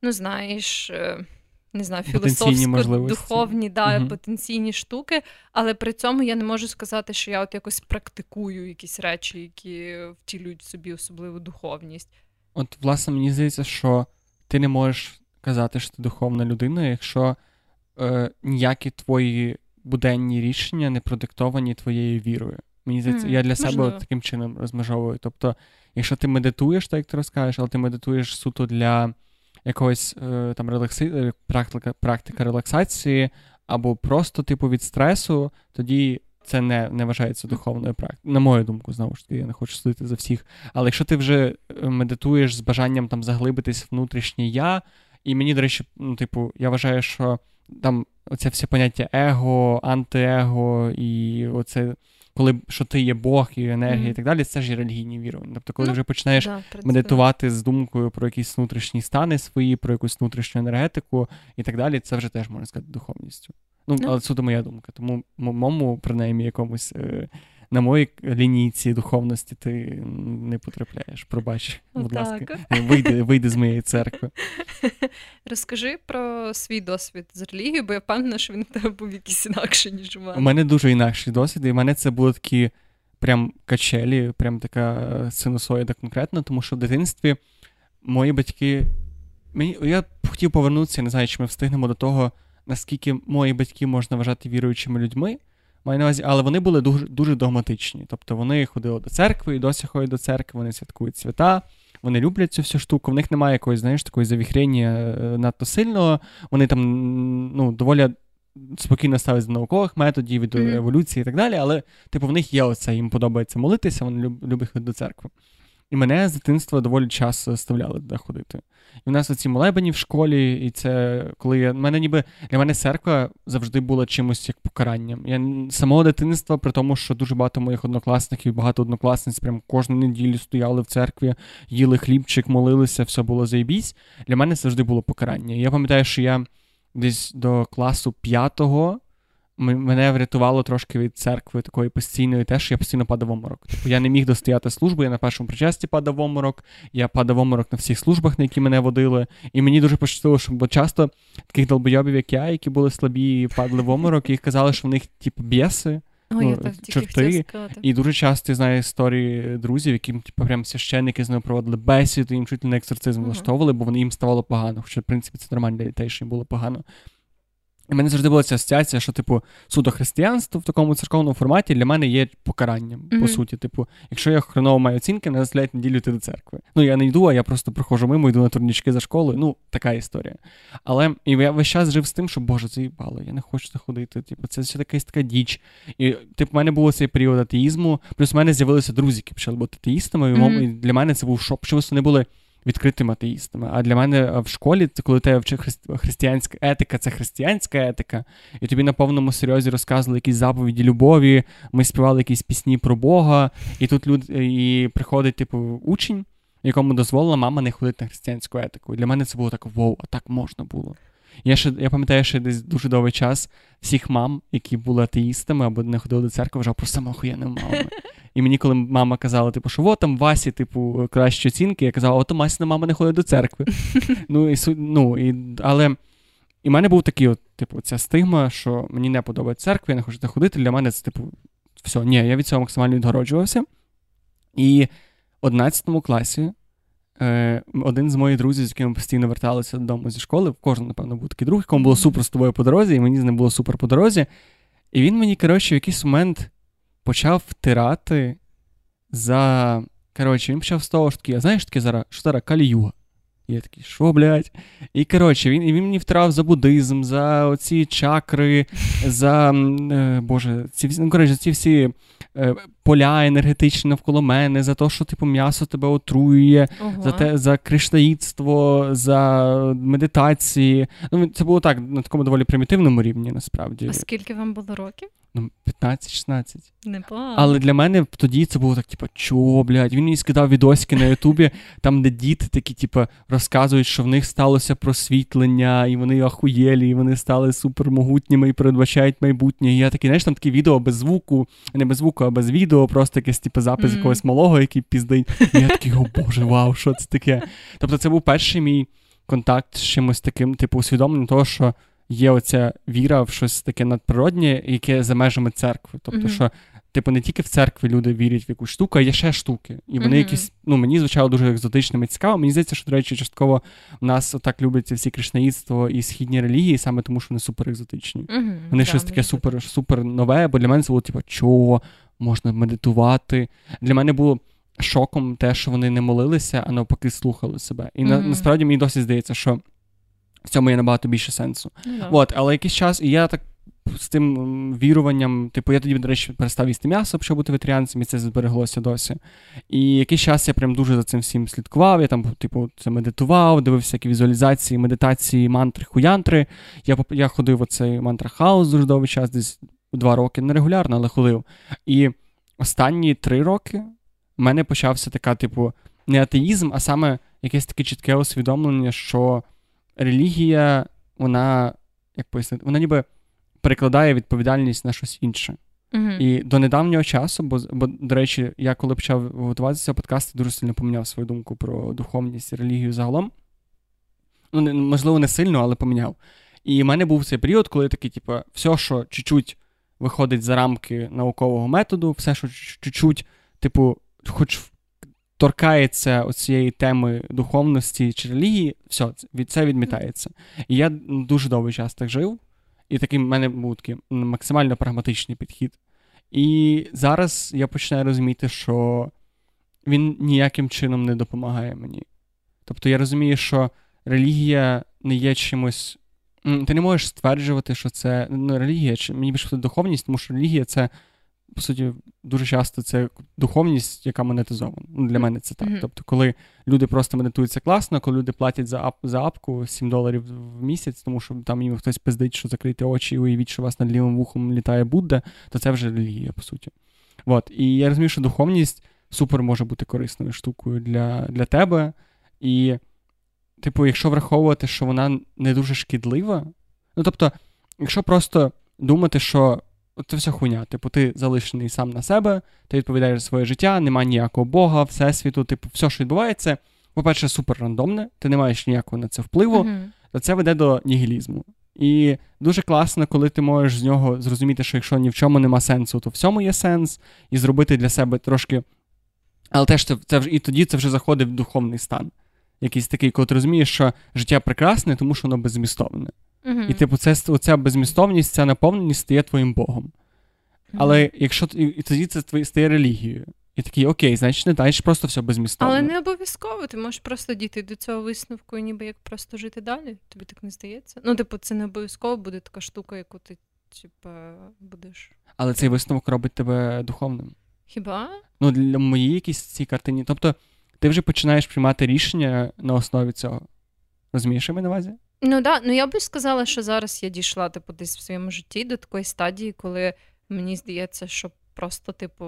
B: ну знаєш. Е, не знаю, філософсько-духовні да, угу. потенційні штуки, але при цьому я не можу сказати, що я от якось практикую якісь речі, які втілюють в собі особливу духовність.
A: От, власне, мені здається, що ти не можеш казати, що ти духовна людина, якщо е, ніякі твої буденні рішення не продиктовані твоєю вірою. Мені здається, mm, я для можливо. себе таким чином розмежовую. Тобто, якщо ти медитуєш, так як ти розкажеш, але ти медитуєш суто для якогось е, там релакси... Е, практика практика релаксації, або просто типу від стресу, тоді це не не вважається духовною практикою. На мою думку, знову ж таки, я не хочу судити за всіх. Але якщо ти вже е, медитуєш з бажанням там заглибитись в внутрішнє я, і мені, до речі, ну, типу, я вважаю, що там оце все поняття его, антиего і оце коли що ти є Бог і енергія mm-hmm. і так далі, це ж і релігійні вірування. Тобто, коли ну, вже починаєш да, медитувати з думкою про якісь внутрішні стани свої, про якусь внутрішню енергетику і так далі, це вже теж можна сказати духовністю. Ну, ну. але це моя думка. Тому моєму, принаймні, якомусь. Е- на моїй лінійці духовності ти не потрапляєш. Пробач, будь так. ласка, вийди вийди з моєї церкви. <laughs>
B: Розкажи про свій досвід з релігією, бо я впевнена, що він у тебе був якийсь інакший, ніж у мене.
A: У мене дуже інакший досвід, і в мене це були такі прям качелі, прям така синусоїда конкретно, тому що в дитинстві мої батьки. Мені я хотів повернутися, не знаю, чи ми встигнемо до того, наскільки мої батьки можна вважати віруючими людьми маю на увазі, але вони були дуже дуже догматичні. Тобто вони ходили до церкви і досі ходять до церкви, вони святкують свята, вони люблять цю всю штуку. В них немає якоїсь, знаєш, такої завіхрення е, надто сильного. Вони там ну, доволі. Спокійно ставляться до наукових методів, до mm-hmm. еволюції і так далі, але, типу, в них є оце, їм подобається молитися, вони люблять ходити до церкви. І мене з дитинства доволі часто заставляли туди ходити. І в нас оці молебені в школі, і це коли я мене ніби для мене церква завжди була чимось як покаранням. Я самого дитинства, при тому, що дуже багато моїх однокласників, багато однокласниць прям кожну неділю стояли в церкві, їли хлібчик, молилися, все було заєбісь. Для мене завжди було покарання. Я пам'ятаю, що я десь до класу п'ятого мене врятувало трошки від церкви такої постійної, те, що я постійно падав в оморок. Тобто я не міг достояти службу, я на першому причасті падав в оморок, я падав в оморок на всіх службах, на які мене водили. І мені дуже пощастило, що бо часто таких долбойобів, як я, які були слабі і падали в оморок, їх казали, що в них типу бєси.
B: О, ну, я так чорти.
A: І дуже часто я знаю історії друзів, яким типу, прям священники з ними проводили бесіду, їм чуть не ексорцизм влаштовували, uh-huh. бо вони їм ставало погано. Хоча, в принципі, це нормально для дітей, що їм було погано. І мене завжди була ця асоціація, що, типу, судохристиянство в такому церковному форматі для мене є покаранням. Mm-hmm. По суті, типу, якщо я хреново маю оцінки, мене заставляють неділю йти до церкви. Ну, я не йду, а я просто проходжу мимо, йду на турнічки за школою. Ну, така історія. Але і я весь час жив з тим, що Боже, це їбало, я не хочу це ходити. Типу, це все якась така діч. І типу, в мене був цей період атеїзму, плюс в мене з'явилися друзі, які почали бути атеїстами. Mm-hmm. І для мене це був шок, що вони були відкритими атеїстами. А для мене в школі, це коли тебе вчить християнська етика, це християнська етика, і тобі на повному серйозі розказували якісь заповіді любові, ми співали якісь пісні про Бога, і тут люд, і приходить, типу, учень, якому дозволила мама не ходити на християнську етику. І для мене це було так: вау, а так можна було. Я ще я пам'ятаю, що десь дуже довгий час всіх мам, які були атеїстами або не ходили до церкви, вважав просто самоохуєнними мамами. <laughs> І мені, коли мама казала, типу, що о, там Васі, типу, кращі оцінки, я казав, ото Масіна мама не ходить до церкви. <laughs> Ну, і, ну, і, Але і в мене був такий, от, типу, ця стигма, що мені не подобається церква, я не хочу ходити. Для мене це, типу, все, ні, я від цього максимально відгороджувався. І в 11 класі е, один з моїх друзів, з яким постійно верталися додому зі школи, в кожного, напевно, був такий друг, якому було супер з тобою по дорозі, і мені з ним було супер по дорозі. І він мені, коротше, в якийсь момент почав втирати за. Коротше, він почав з того, що таки, а знаєш таке зараз, що зараз каліюга. І я такий, що, блядь? І коротше, він і він мені втирав за буддизм, за оці чакри, за. Е, Боже, ці ну, коротше, ці всі е, поля енергетичні навколо мене, за те, що типу м'ясо тебе отруює, ага. за те, за кришнаїдство, за медитації. Ну, Це було так на такому доволі примітивному рівні, насправді.
B: А скільки вам було років?
A: Ну, 15-16.
B: Непогано.
A: Але для мене тоді це було так, типу, чого, блядь? Він мені скидав відосики на Ютубі, там, де діти такі, типу, розказують, що в них сталося просвітлення, і вони ахуєлі, і вони стали супермогутніми і передбачають майбутнє. І я такий, знаєш, там такі відео без звуку, не без звуку, а без відео, просто якийсь типу, запис mm-hmm. якогось малого, який піздить. І я такий, о Боже, вау, що це таке? Тобто, це був перший мій контакт з чимось таким, типу, усвідомленням того, що є оця віра в щось таке надприроднє, яке за межами церкви. Тобто, mm-hmm. що, типу, не тільки в церкві люди вірять в якусь штуку, а є ще штуки. І вони mm-hmm. якісь, ну, мені звучало дуже екзотичними і цікаво. Мені здається, що, до речі, частково в нас так люблять всі кришнаїдство і східні релігії, саме тому, що вони супер екзотичні. Mm-hmm. Вони щось таке супер супер нове, бо для мене це було, типу, чого можна медитувати. Для мене було. Шоком те, що вони не молилися, а навпаки, слухали себе. І mm-hmm. на, насправді мені досі здається, що в цьому є набагато більше сенсу. Mm-hmm. От, Але якийсь час, і я так з тим віруванням, типу, я тоді, до речі, перестав їсти м'ясо, щоб бути ветеріанцем, і це збереглося досі. І якийсь час я прям дуже за цим всім слідкував. Я там, типу, це медитував, дивився всякі візуалізації, медитації, мантри, хуянтри. Я я ходив оцей мантра хаус дуже довгий час, десь два роки, не регулярно, але ходив. І останні три роки в мене почався така, типу, не атеїзм, а саме якесь таке чітке усвідомлення, що релігія, вона, як пояснити, вона ніби перекладає відповідальність на щось інше. Uh-huh. І до недавнього часу, бо, бо, до речі, я коли почав готуватися подкаст, дуже сильно поміняв свою думку про духовність і релігію загалом. Ну, не, можливо, не сильно, але поміняв. І в мене був цей період, коли такий, типу, все, що чуть-чуть виходить за рамки наукового методу, все, що чуть-чуть, типу, хоч торкається оцієї теми духовності чи релігії, все, це відмітається. І я дуже довгий час так жив, і такий в мене був такий максимально прагматичний підхід. І зараз я починаю розуміти, що він ніяким чином не допомагає мені. Тобто я розумію, що релігія не є чимось. Ти не можеш стверджувати, що це ну, релігія, чи мені більше духовність, тому що релігія це по суті, дуже часто це духовність, яка монетизована. Ну, Для мене це так. Mm-hmm. Тобто, коли люди просто медитують, це класно, коли люди платять за ап, за апку 7 доларів в місяць, тому що там їм хтось пиздить, що закрити очі і уявіть, що у вас над лівим вухом літає Будда, то це вже релігія, по суті. От. І я розумію, що духовність супер може бути корисною штукою для, для тебе. І, типу, якщо враховувати, що вона не дуже шкідлива, ну тобто, якщо просто думати, що це вся хуйня. Типу, ти залишений сам на себе, ти відповідаєш за своє життя, немає ніякого Бога, всесвіту, типу, все, що відбувається, по-перше, супер рандомне, ти не маєш ніякого на це впливу, uh-huh. то це веде до нігілізму. І дуже класно, коли ти можеш з нього зрозуміти, що якщо ні в чому нема сенсу, то в цьому є сенс, і зробити для себе трошки. Але теж це, це вже і тоді це вже заходить в духовний стан. Якийсь такий, коли ти розумієш, що життя прекрасне, тому що воно беззмістовне.
B: Угу.
A: І, типу, це оця безмістовність, ця наповненість стає твоїм Богом. Але якщо і, і тоді це твої стає релігією. І такий, окей, значить, не далі просто все безмістовно.
B: Але не обов'язково, ти можеш просто дійти до цього висновку, і ніби як просто жити далі. Тобі так не здається. Ну, типу, це не обов'язково буде така штука, яку ти, типа, будеш.
A: Але цей висновок робить тебе духовним.
B: Хіба?
A: Ну, для моєї якісь цій картині. Тобто, ти вже починаєш приймати рішення на основі цього. Розумієш, я на увазі?
B: Ну да, ну я би сказала, що зараз я дійшла типу, десь в своєму житті до такої стадії, коли мені здається, що просто, типу,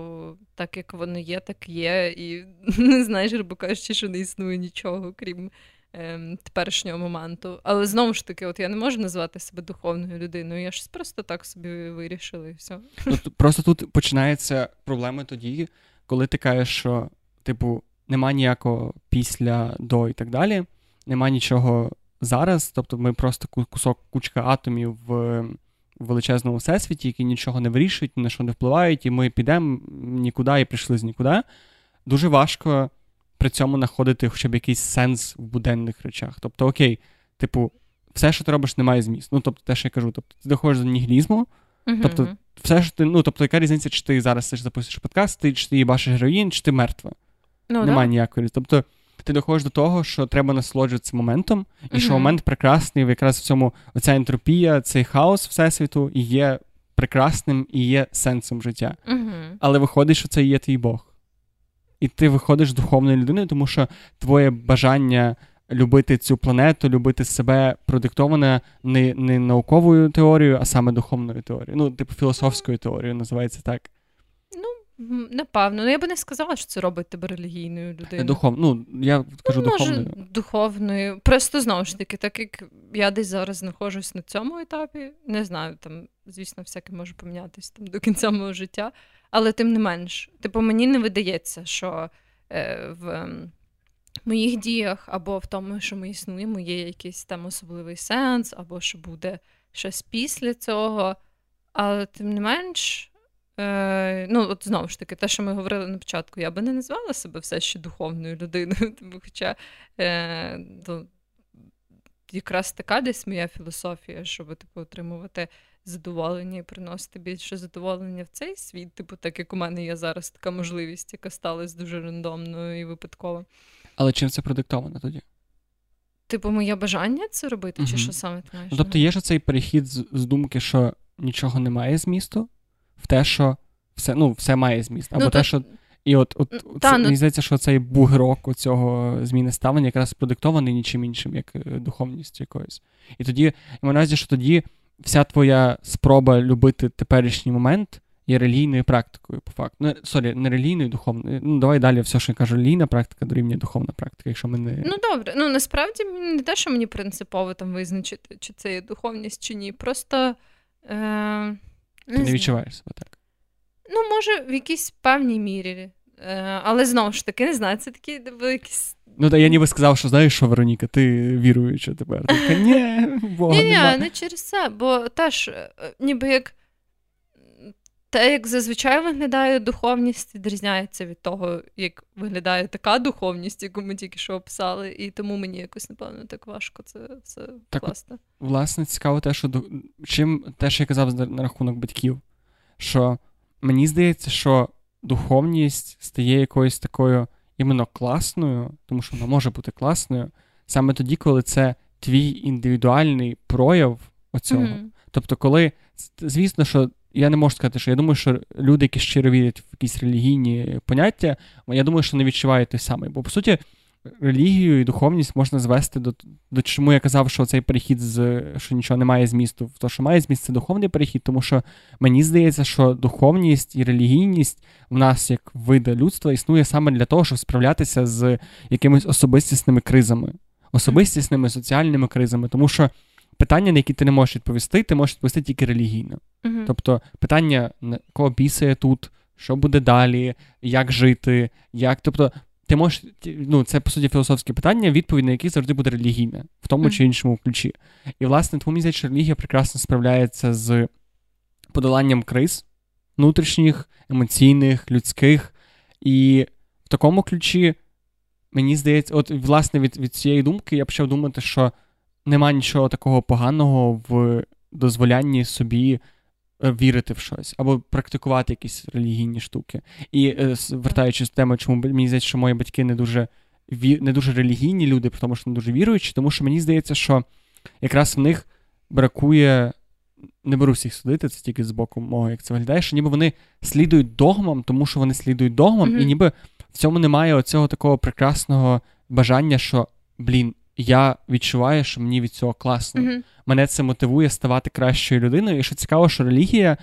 B: так як воно є, так є, і <laughs> не знаєш, грубо кажучи, що не існує нічого, крім ем, теперішнього моменту. Але знову ж таки, от я не можу назвати себе духовною людиною. Я ж просто так собі вирішила і все.
A: Ну, Просто тут починається проблема тоді, коли ти кажеш, що, типу, нема ніякого після до і так далі, нема нічого зараз. Тобто ми просто кусок кучка атомів в величезному всесвіті, які нічого не вирішують, ні на що не впливають, і ми підемо нікуди і прийшли з нікуди. Дуже важко при цьому знаходити хоча б якийсь сенс в буденних речах. Тобто, окей, типу, все, що ти робиш, не має змісту. Ну, тобто, те, що я кажу, тобто ти доходиш до нігілізму, uh-huh. тобто, все, що ти, ну, тобто, яка різниця, чи ти зараз записуєш подкаст, ти, чи ти бачиш героїн, чи ти мертва. Ну, Немає да. ніякої різниці. Тобто, ти доходиш до того, що треба насолоджуватися моментом, і mm-hmm. що момент прекрасний, якраз в цьому оця ентропія, цей хаос всесвіту і є прекрасним і є сенсом життя.
B: Mm-hmm.
A: Але виходить, що це є твій Бог. І ти виходиш духовною людиною, тому що твоє бажання любити цю планету, любити себе продиктоване не не науковою теорією, а саме духовною теорією. Ну, типу філософською теорією, називається так.
B: Напевно, ну я би не сказала, що це робить тебе релігійною людиною.
A: Духов... Ну, я кажу ну,
B: може, духовною. Духовною. Просто знову ж таки, так як я десь зараз знаходжусь на цьому етапі, не знаю, там, звісно, всяке може помінятися там до кінця мого життя, але тим не менш, типу, мені не видається, що е, в моїх діях або в тому, що ми існуємо, є якийсь там особливий сенс, або що буде щось після цього. Але тим не менш. Е, Ну, от знову ж таки, те, що ми говорили на початку, я би не назвала себе все ще духовною людиною. <laughs> Тому, Хоча е, то, якраз така десь моя філософія, щоб типу, отримувати задоволення і приносити більше задоволення в цей світ, типу, так як у мене є зараз така можливість, яка сталася дуже рандомною і випадково.
A: Але чим це продиктовано тоді?
B: Типу, моє бажання це робити, угу. чи що саме ти маєш?
A: Ну, Тобто є ж цей перехід з, з думки, що нічого немає змісту, в те, що все ну, все має зміст. Або ну, те, що. І от, от та, це, ну... мені здається, що цей бугрок цього зміни ставлення якраз продиктований нічим іншим, як е, духовність якоюсь. І тоді, маю на що тоді вся твоя спроба любити теперішній момент є релігійною практикою, по факту. Ну, sorry, не релігійною, духовною. Ну, давай далі все, що я кажу, релігійна практика дорівнює духовна практика, якщо ми не.
B: Ну добре, ну насправді не те, що мені принципово там визначити, чи це є духовність, чи ні. Просто. Е...
A: Ти не, не відчуваєш себе так?
B: Ну, може, в якійсь певній мірі. Е, але знову ж таки, не знаю, це такі якісь.
A: Ну, та я ніби сказав, що знаєш, що Вероніка, ти віруюча тепер. Така, ні, <laughs> Бога Ні, ні,
B: не через це, бо теж, е, ніби як те, як зазвичай виглядає духовність, відрізняється від того, як виглядає така духовність, яку ми тільки що описали, і тому мені якось, напевно, так важко це все
A: так, власне. Власне, цікаво те, що чим те, що я казав на рахунок батьків, що мені здається, що духовність стає якоюсь такою іменно класною, тому що вона може бути класною, саме тоді, коли це твій індивідуальний прояв оцього. Mm-hmm. Тобто, коли, звісно, що я не можу сказати, що я думаю, що люди, які щиро вірять в якісь релігійні поняття, я думаю, що не відчувають той самий. Бо, по суті, релігію і духовність можна звести до до чому я казав, що цей перехід з що нічого немає змісту, в то, що має зміст, це духовний перехід, тому що мені здається, що духовність і релігійність в нас, як вида людства, існує саме для того, щоб справлятися з якимись особистісними кризами, особистісними соціальними кризами, тому що. Питання, на які ти не можеш відповісти, ти можеш відповісти тільки релігійно.
B: Uh-huh.
A: Тобто питання, кого бісає тут, що буде далі, як жити, як. Тобто, ти можеш, ну, це по суті філософське питання, відповідь на які завжди буде релігійне, в тому mm-hmm. чи іншому ключі. І, власне, тому мені здається, що релігія прекрасно справляється з подоланням криз внутрішніх, емоційних, людських. І в такому ключі мені здається, от власне від від цієї думки я почав думати, що нема нічого такого поганого в дозволянні собі е, вірити в щось або практикувати якісь релігійні штуки. І е, вертаючись до теми, чому мені здається, що мої батьки не дуже не дуже релігійні люди, тому що не дуже віруючі, тому що мені здається, що якраз в них бракує. Не беру всіх судити, це тільки з боку мого, як це виглядає, що ніби вони слідують догмам, тому що вони слідують догмам, mm-hmm. і ніби в цьому немає оцього такого прекрасного бажання, що, блін, я відчуваю, що мені від цього класно. Mm-hmm. Мене це мотивує ставати кращою людиною. І що цікаво, що релігія,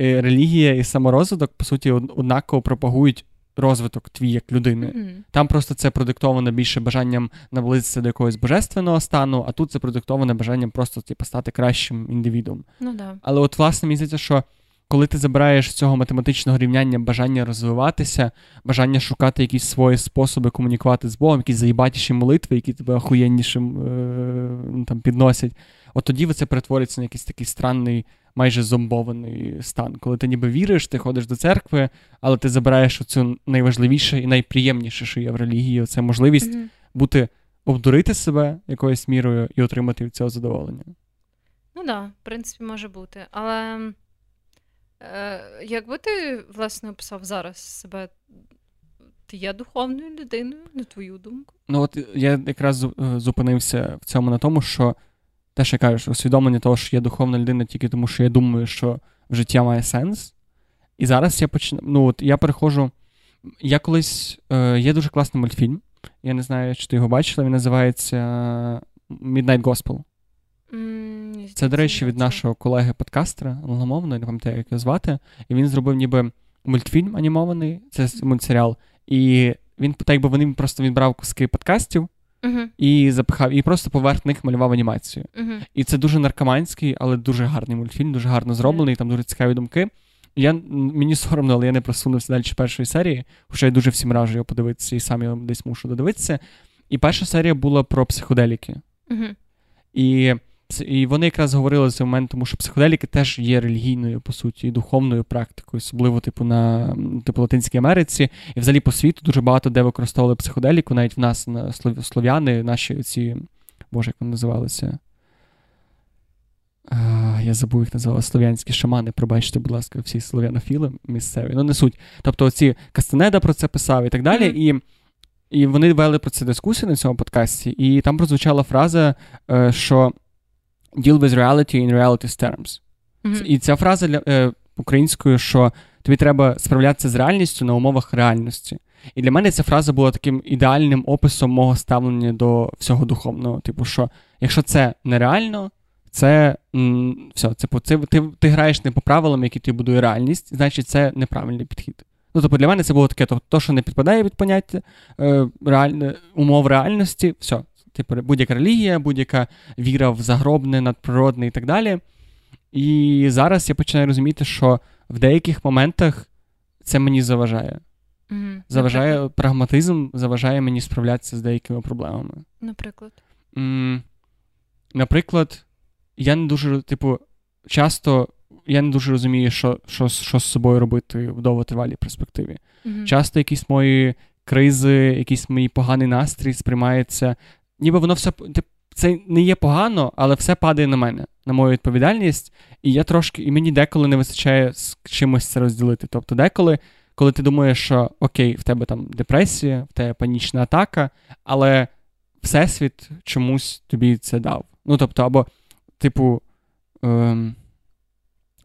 A: е, релігія і саморозвиток, по суті, однаково пропагують розвиток твій як людини. Mm-hmm. Там просто це продиктовано більше бажанням наблизитися до якогось божественного стану, а тут це продиктоване бажанням просто типу, стати кращим індивідом.
B: Ну, да.
A: Але от, власне, мені здається, що коли ти забираєш з цього математичного рівняння бажання розвиватися, бажання шукати якісь свої способи комунікувати з Богом, якісь заїбатіші молитви, які тебе охуєннішим е- там підносять, от тоді це перетвориться на якийсь такий странний, майже зомбований стан. Коли ти ніби віриш, ти ходиш до церкви, але ти забираєш оцю найважливіше і найприємніше, що є в релігії, це можливість mm-hmm. бути обдурити себе якоюсь мірою і отримати від цього задоволення.
B: Ну так, да, в принципі, може бути. Але. Е, Якби ти, власне, описав зараз себе, ти є духовною людиною, на твою думку?
A: Ну, от я якраз е, зупинився в цьому на тому, що те, що кажу, усвідомлення того, що я духовна людина тільки тому, що я думаю, що життя має сенс. І зараз я почну. Ну, от я переходжу. Я колись. Е, Є дуже класний мультфільм. Я не знаю, чи ти його бачила, він називається Midnight Gospel. Це, до речі, від нашого колеги-подкастера англомовного, не пам'ятаю, як його звати. І він зробив ніби мультфільм анімований, це мультсеріал. І він так би вони просто відбрав куски подкастів uh-huh. і запихав, і просто поверх них малював анімацію. Uh-huh. І це дуже наркоманський, але дуже гарний мультфільм, дуже гарно зроблений, uh-huh. там дуже цікаві думки. Я, Мені соромно, але я не просунувся далі першої серії, хоча я дуже всім раджу його подивитися і сам його десь мушу додивитися. І перша серія була про психоделіки. І і вони якраз говорили цей момент, тому що психоделіки теж є релігійною, по суті, і духовною практикою, особливо типу на типу Латинській Америці. І взагалі по світу дуже багато де використовували психоделіку, навіть в нас на слов'яни, наші ці, боже, як вони називалися. А, Я забув, їх називали слов'янські шамани. Пробачте, будь ласка, всі слов'янофіли місцеві. Ну, не суть. Тобто, оці Кастанеда про це писав і так далі. І і вони вели про це дискусію на цьому подкасті, і там прозвучала фраза, е, що deal with reality in reality's terms. Mm-hmm. І ця фраза для е, українською, що тобі треба справлятися з реальністю на умовах реальності. І для мене ця фраза була таким ідеальним описом мого ставлення до всього духовного. Типу, що якщо це нереально, це м, все, це, це ти, ти граєш не по правилам, які ти будує реальність, значить це неправильний підхід. Ну, тобто для мене це було таке, то, що не підпадає під поняття е, реаль... умов реальності, все, типу, будь-яка релігія, будь-яка віра в загробне, надприродне і так далі. І зараз я починаю розуміти, що в деяких моментах це мені заважає.
B: Mm-hmm.
A: Заважає Наприклад? прагматизм, заважає мені справлятися з деякими проблемами.
B: Наприклад.
A: Mm, наприклад, я не дуже, типу, часто я не дуже розумію, що що, що з собою робити в довготривалій перспективі.
B: Mm-hmm.
A: Часто якісь мої кризи, якийсь мій поганий настрій сприймається ніби воно все це не є погано, але все падає на мене, на мою відповідальність. І я трошки, і мені деколи не вистачає з чимось це розділити. Тобто, деколи, коли ти думаєш, що окей, в тебе там депресія, в тебе панічна атака, але Всесвіт чомусь тобі це дав. Ну, тобто, або, типу, ем,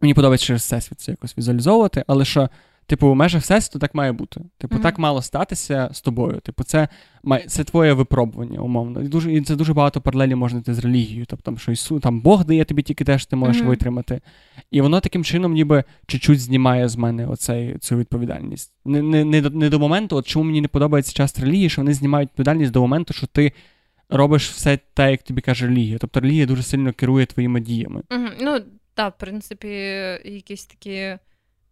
A: мені подобається через Всесвіт це якось візуалізовувати, але що Типу, в межах всесвіту так має бути. Типу, mm-hmm. так мало статися з тобою. Типу, це це твоє випробування, умовно. І дуже і це дуже багато паралелі можна йти з релігією. Тобто, що Ісу, там Бог дає тобі тільки те, що ти можеш mm-hmm. витримати. І воно таким чином, ніби чуть-чуть знімає з мене оцей, цю відповідальність. Не не, не, до, не до моменту, от чому мені не подобається часто релігії, що вони знімають відповідальність до моменту, що ти. Робиш все те, як тобі каже релігія. Тобто релігія дуже сильно керує твоїми діями.
B: Mm-hmm. Ну, так, в принципі, якісь такі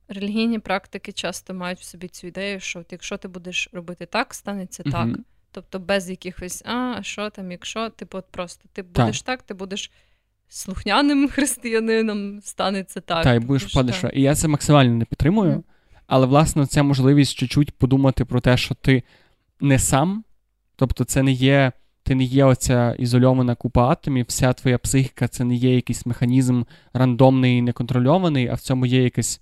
B: релігійні практики часто мають в собі цю ідею, що от якщо ти будеш робити так, станеться uh так. Тобто без якихось, а, що там, якщо, типу, от просто ти будеш так, так ти будеш слухняним <laughs> християнином, станеться так.
A: Так, і будеш падеш. І я це максимально не підтримую, mm але, власне, це можливість чуть-чуть подумати про те, що ти не сам. Тобто, це не є. Ти не є оця ізольована купа атомів, вся твоя психіка це не є якийсь механізм рандомний і неконтрольований, а в цьому є якийсь.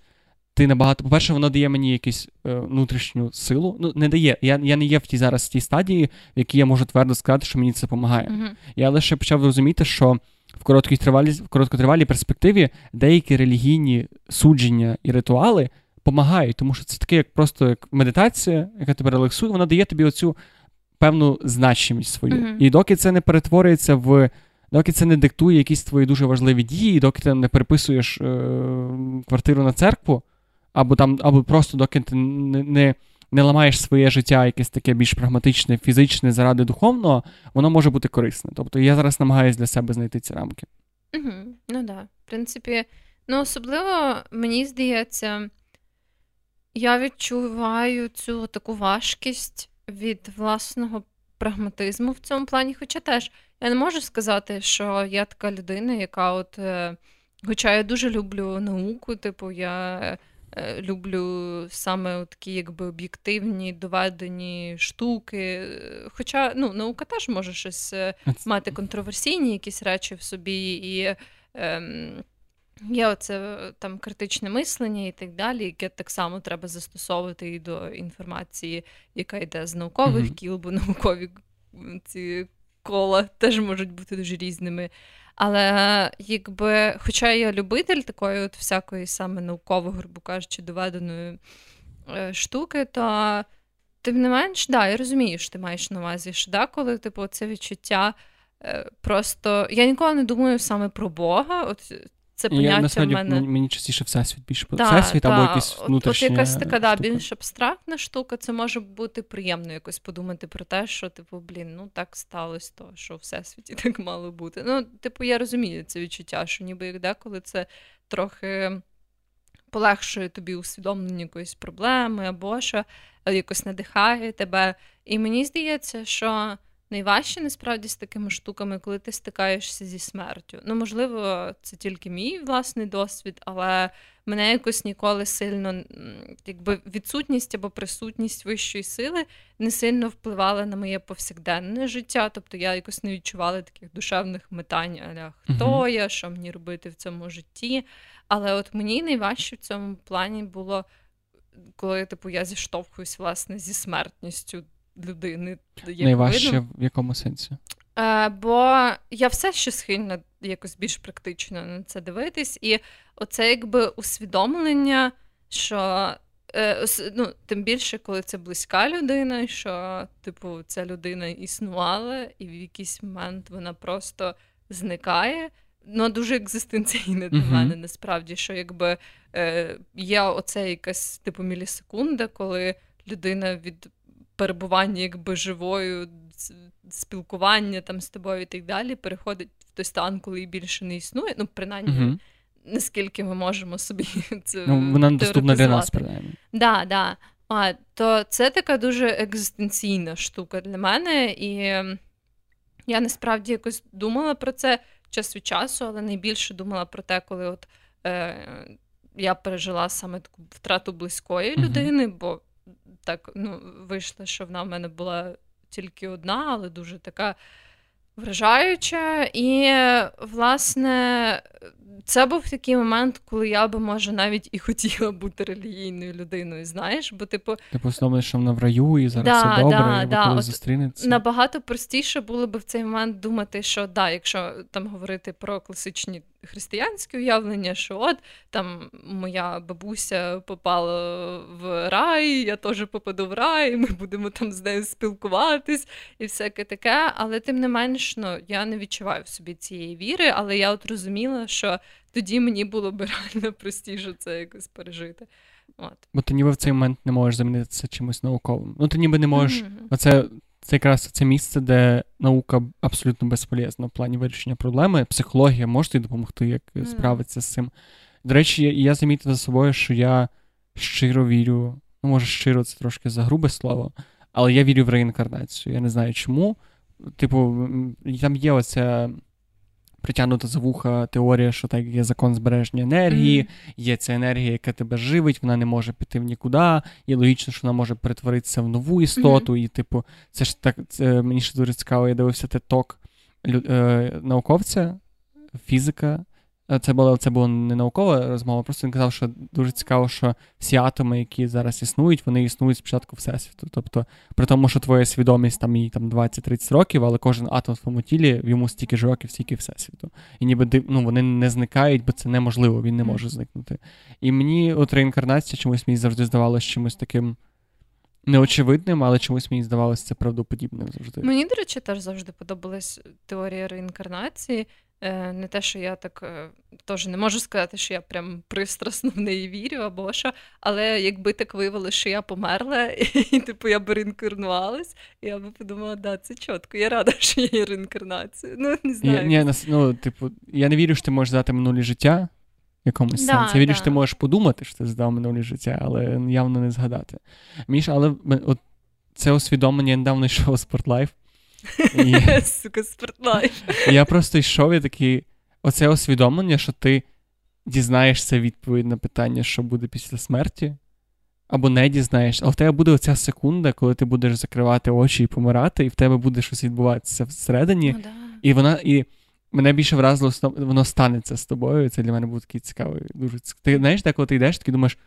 A: Ти набагато, по-перше, воно дає мені якусь е, внутрішню силу. Ну, не дає. Я я не є в тій зараз в тій стадії, в якій я можу твердо сказати, що мені це допомагає.
B: Mm-hmm.
A: Я лише почав розуміти, що в короткотривалій, в короткотривалій перспективі деякі релігійні судження і ритуали допомагають, тому що це таке, як просто як медитація, яка тебе релаксує, вона дає тобі оцю певну значимість свою.
B: Mm-hmm.
A: І доки це не перетворюється в. Доки це не диктує якісь твої дуже важливі дії, доки ти не переписуєш е- квартиру на церкву, або там, або просто доки ти не, не не ламаєш своє життя, якесь таке більш прагматичне, фізичне заради духовного, воно може бути корисне. Тобто я зараз намагаюся для себе знайти ці рамки.
B: Угу, Ну так. Да. В принципі, ну особливо мені здається, я відчуваю цю таку важкість від власного прагматизму в цьому плані. Хоча теж я не можу сказати, що я така людина, яка от. Е, хоча я дуже люблю науку, типу, я люблю саме такі якби об'єктивні доведені штуки. Хоча ну, наука теж може щось е, мати контроверсійні якісь речі в собі, і ем, є оце там критичне мислення і так далі, яке так само треба застосовувати і до інформації, яка йде з наукових mm-hmm. кіл, бо наукові ці кола теж можуть бути дуже різними. Але якби, хоча я любитель такої от всякої саме наукової, грубо кажучи, доведеної е, штуки, то тим не менш, да, я розумію, що ти маєш на увазі, що да, коли типу, це відчуття. Е, просто я ніколи не думаю саме про Бога. От це поняття
A: я, насправді,
B: в мене...
A: Мені частіше всесвіт більше да, всесвіт да. або якийсь внутрішня
B: От, от якась така да, більш абстрактна штука, це може бути приємно якось подумати про те, що, типу, блін, ну так сталося, то, що в всесвіті <laughs> так мало бути. Ну, типу, я розумію це відчуття, що ніби як деколи це трохи полегшує тобі усвідомлення якоїсь проблеми, або що якось надихає тебе. І мені здається, що найважче насправді з такими штуками, коли ти стикаєшся зі смертю. Ну, можливо, це тільки мій власний досвід, але мене якось ніколи сильно якби відсутність або присутність вищої сили не сильно впливала на моє повсякденне життя. Тобто я якось не відчувала таких душевних метань, аля хто я, що мені робити в цьому житті. Але от мені найважче в цьому плані було. Коли типу я зіштовхуюсь власне зі смертністю людини. Як
A: Найважче видно. в якому сенсі?
B: Е, Бо я все ще схильна якось більш практично на це дивитись, і оце якби усвідомлення, що е, ну, тим більше, коли це близька людина, що типу ця людина існувала, і в якийсь момент вона просто зникає. Ну, дуже екзистенційне для uh-huh. мене насправді, що якби е, є оце якась типу мілісекунда, коли людина від перебування якби живою, спілкування там з тобою і так далі, переходить в той стан, коли її більше не існує. Ну, принаймні, uh наскільки ми можемо собі <laughs> це.
A: Ну, Вона доступна для нас, принаймні.
B: Да, да. А, То це така дуже екзистенційна штука для мене, і я насправді якось думала про це час від часу, але найбільше думала про те, коли от е, я пережила саме таку втрату близької людини, uh бо так ну, вийшло, що вона в мене була тільки одна, але дуже така вражаюча. І, власне, це був такий момент, коли я би, може, навіть і хотіла бути релігійною людиною, знаєш, бо, типу...
A: Типу, думаєш, що вона в раю і зараз да, все добре, да, і да. зустрінеться.
B: Набагато простіше було б в цей момент думати, що да, якщо там говорити про класичні християнське уявлення, що от там моя бабуся попала в рай, я теж попаду в рай, ми будемо там з нею спілкуватись і всяке таке. Але тим не менш, ну, я не відчуваю в собі цієї віри, але я от розуміла, що тоді мені було б реально простіше це якось пережити. От.
A: Бо ти ніби в цей момент не можеш замінити це чимось науковим. Ну, ти ніби не можеш. Mm-hmm. Оце це якраз це місце, де наука абсолютно безполезна в плані вирішення проблеми. Психологія може тобі допомогти, як mm. справитися з цим. До речі, я замітив за собою, що я щиро вірю, ну, може, щиро це трошки за грубе слово, але я вірю в реінкарнацію. Я не знаю чому. Типу, там є оця притягнута за вуха теорія, що так є закон збереження енергії, mm-hmm. є ця енергія, яка тебе живить, вона не може піти в нікуди. І логічно, що вона може перетворитися в нову істоту. Mm-hmm. І, типу, це ж так це мені ще дуже цікаво. Я дивився ток е, науковця, фізика. Це було це була не наукова розмова, просто він казав, що дуже цікаво, що всі атоми, які зараз існують, вони існують спочатку Всесвіту. Тобто, при тому, що твоя свідомість там їй там 20-30 років, але кожен атом в своєму тілі йому стільки ж років, стільки Всесвіту. І ніби ну, вони не зникають, бо це неможливо, він не може зникнути. І мені от реінкарнація чомусь мені завжди здавалося чимось таким. Неочевидним, але чомусь мені здавалося це правдоподібним завжди.
B: Мені, до речі, теж завжди подобалась теорія реінкарнації. Е, не те, що я так е, теж не можу сказати, що я прям пристрасно в неї вірю або що, але якби так виявилося, що я померла, <laughs> і типу я б реінкарнувалась, я би подумала, да, це чітко, я рада, <laughs> що я є реінкарнацію. Ну, не знаю.
A: Я, ні, ну, типу, я не вірю, що ти можеш дати минулі життя якомусь да, сенсі. Я вірю, да. що ти можеш подумати, що ти здав минулі життя, але явно не згадати. Міш, але от це усвідомлення я недавно йшов спортлайф. <laughs>
B: Сука, спортлайф.
A: Я просто йшов і такий. Оце усвідомлення, що ти дізнаєшся відповідь на питання, що буде після смерті, або не дізнаєш, але в тебе буде оця секунда, коли ти будеш закривати очі і помирати, і в тебе буде щось відбуватися всередині.
B: Ну, да.
A: І вона. І мене більше вразило, воно станеться з тобою. Це для мене був такий цікавий. дуже Ти знаєш, де коли ти йдеш, ти думаєш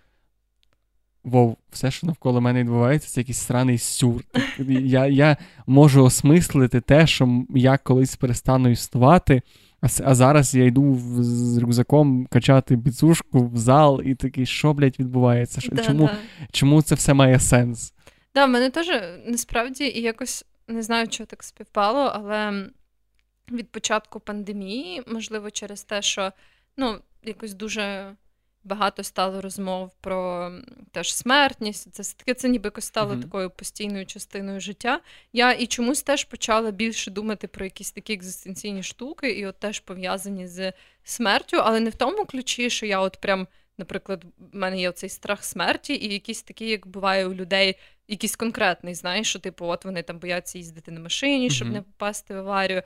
A: вов, все, що навколо мене відбувається, це якийсь сраний сюр. Я я можу осмислити те, що я колись перестану існувати, а а зараз я йду з рюкзаком качати біцушку в зал, і такий, що, блядь, відбувається? Да, чому да. чому це все має сенс?
B: Да, в мене теж насправді і якось не знаю, чого так співпало, але від початку пандемії, можливо, через те, що ну, якось дуже багато стало розмов про теж смертність. Це таке це ніби стало mm-hmm. такою постійною частиною життя. Я і чомусь теж почала більше думати про якісь такі екзистенційні штуки, і от теж пов'язані з смертю, але не в тому ключі, що я от прям. Наприклад, в мене є цей страх смерті, і якийсь такий, як буває у людей, якийсь конкретний, знаєш, що типу, от вони там бояться їздити на машині, щоб mm-hmm. не попасти в аварію.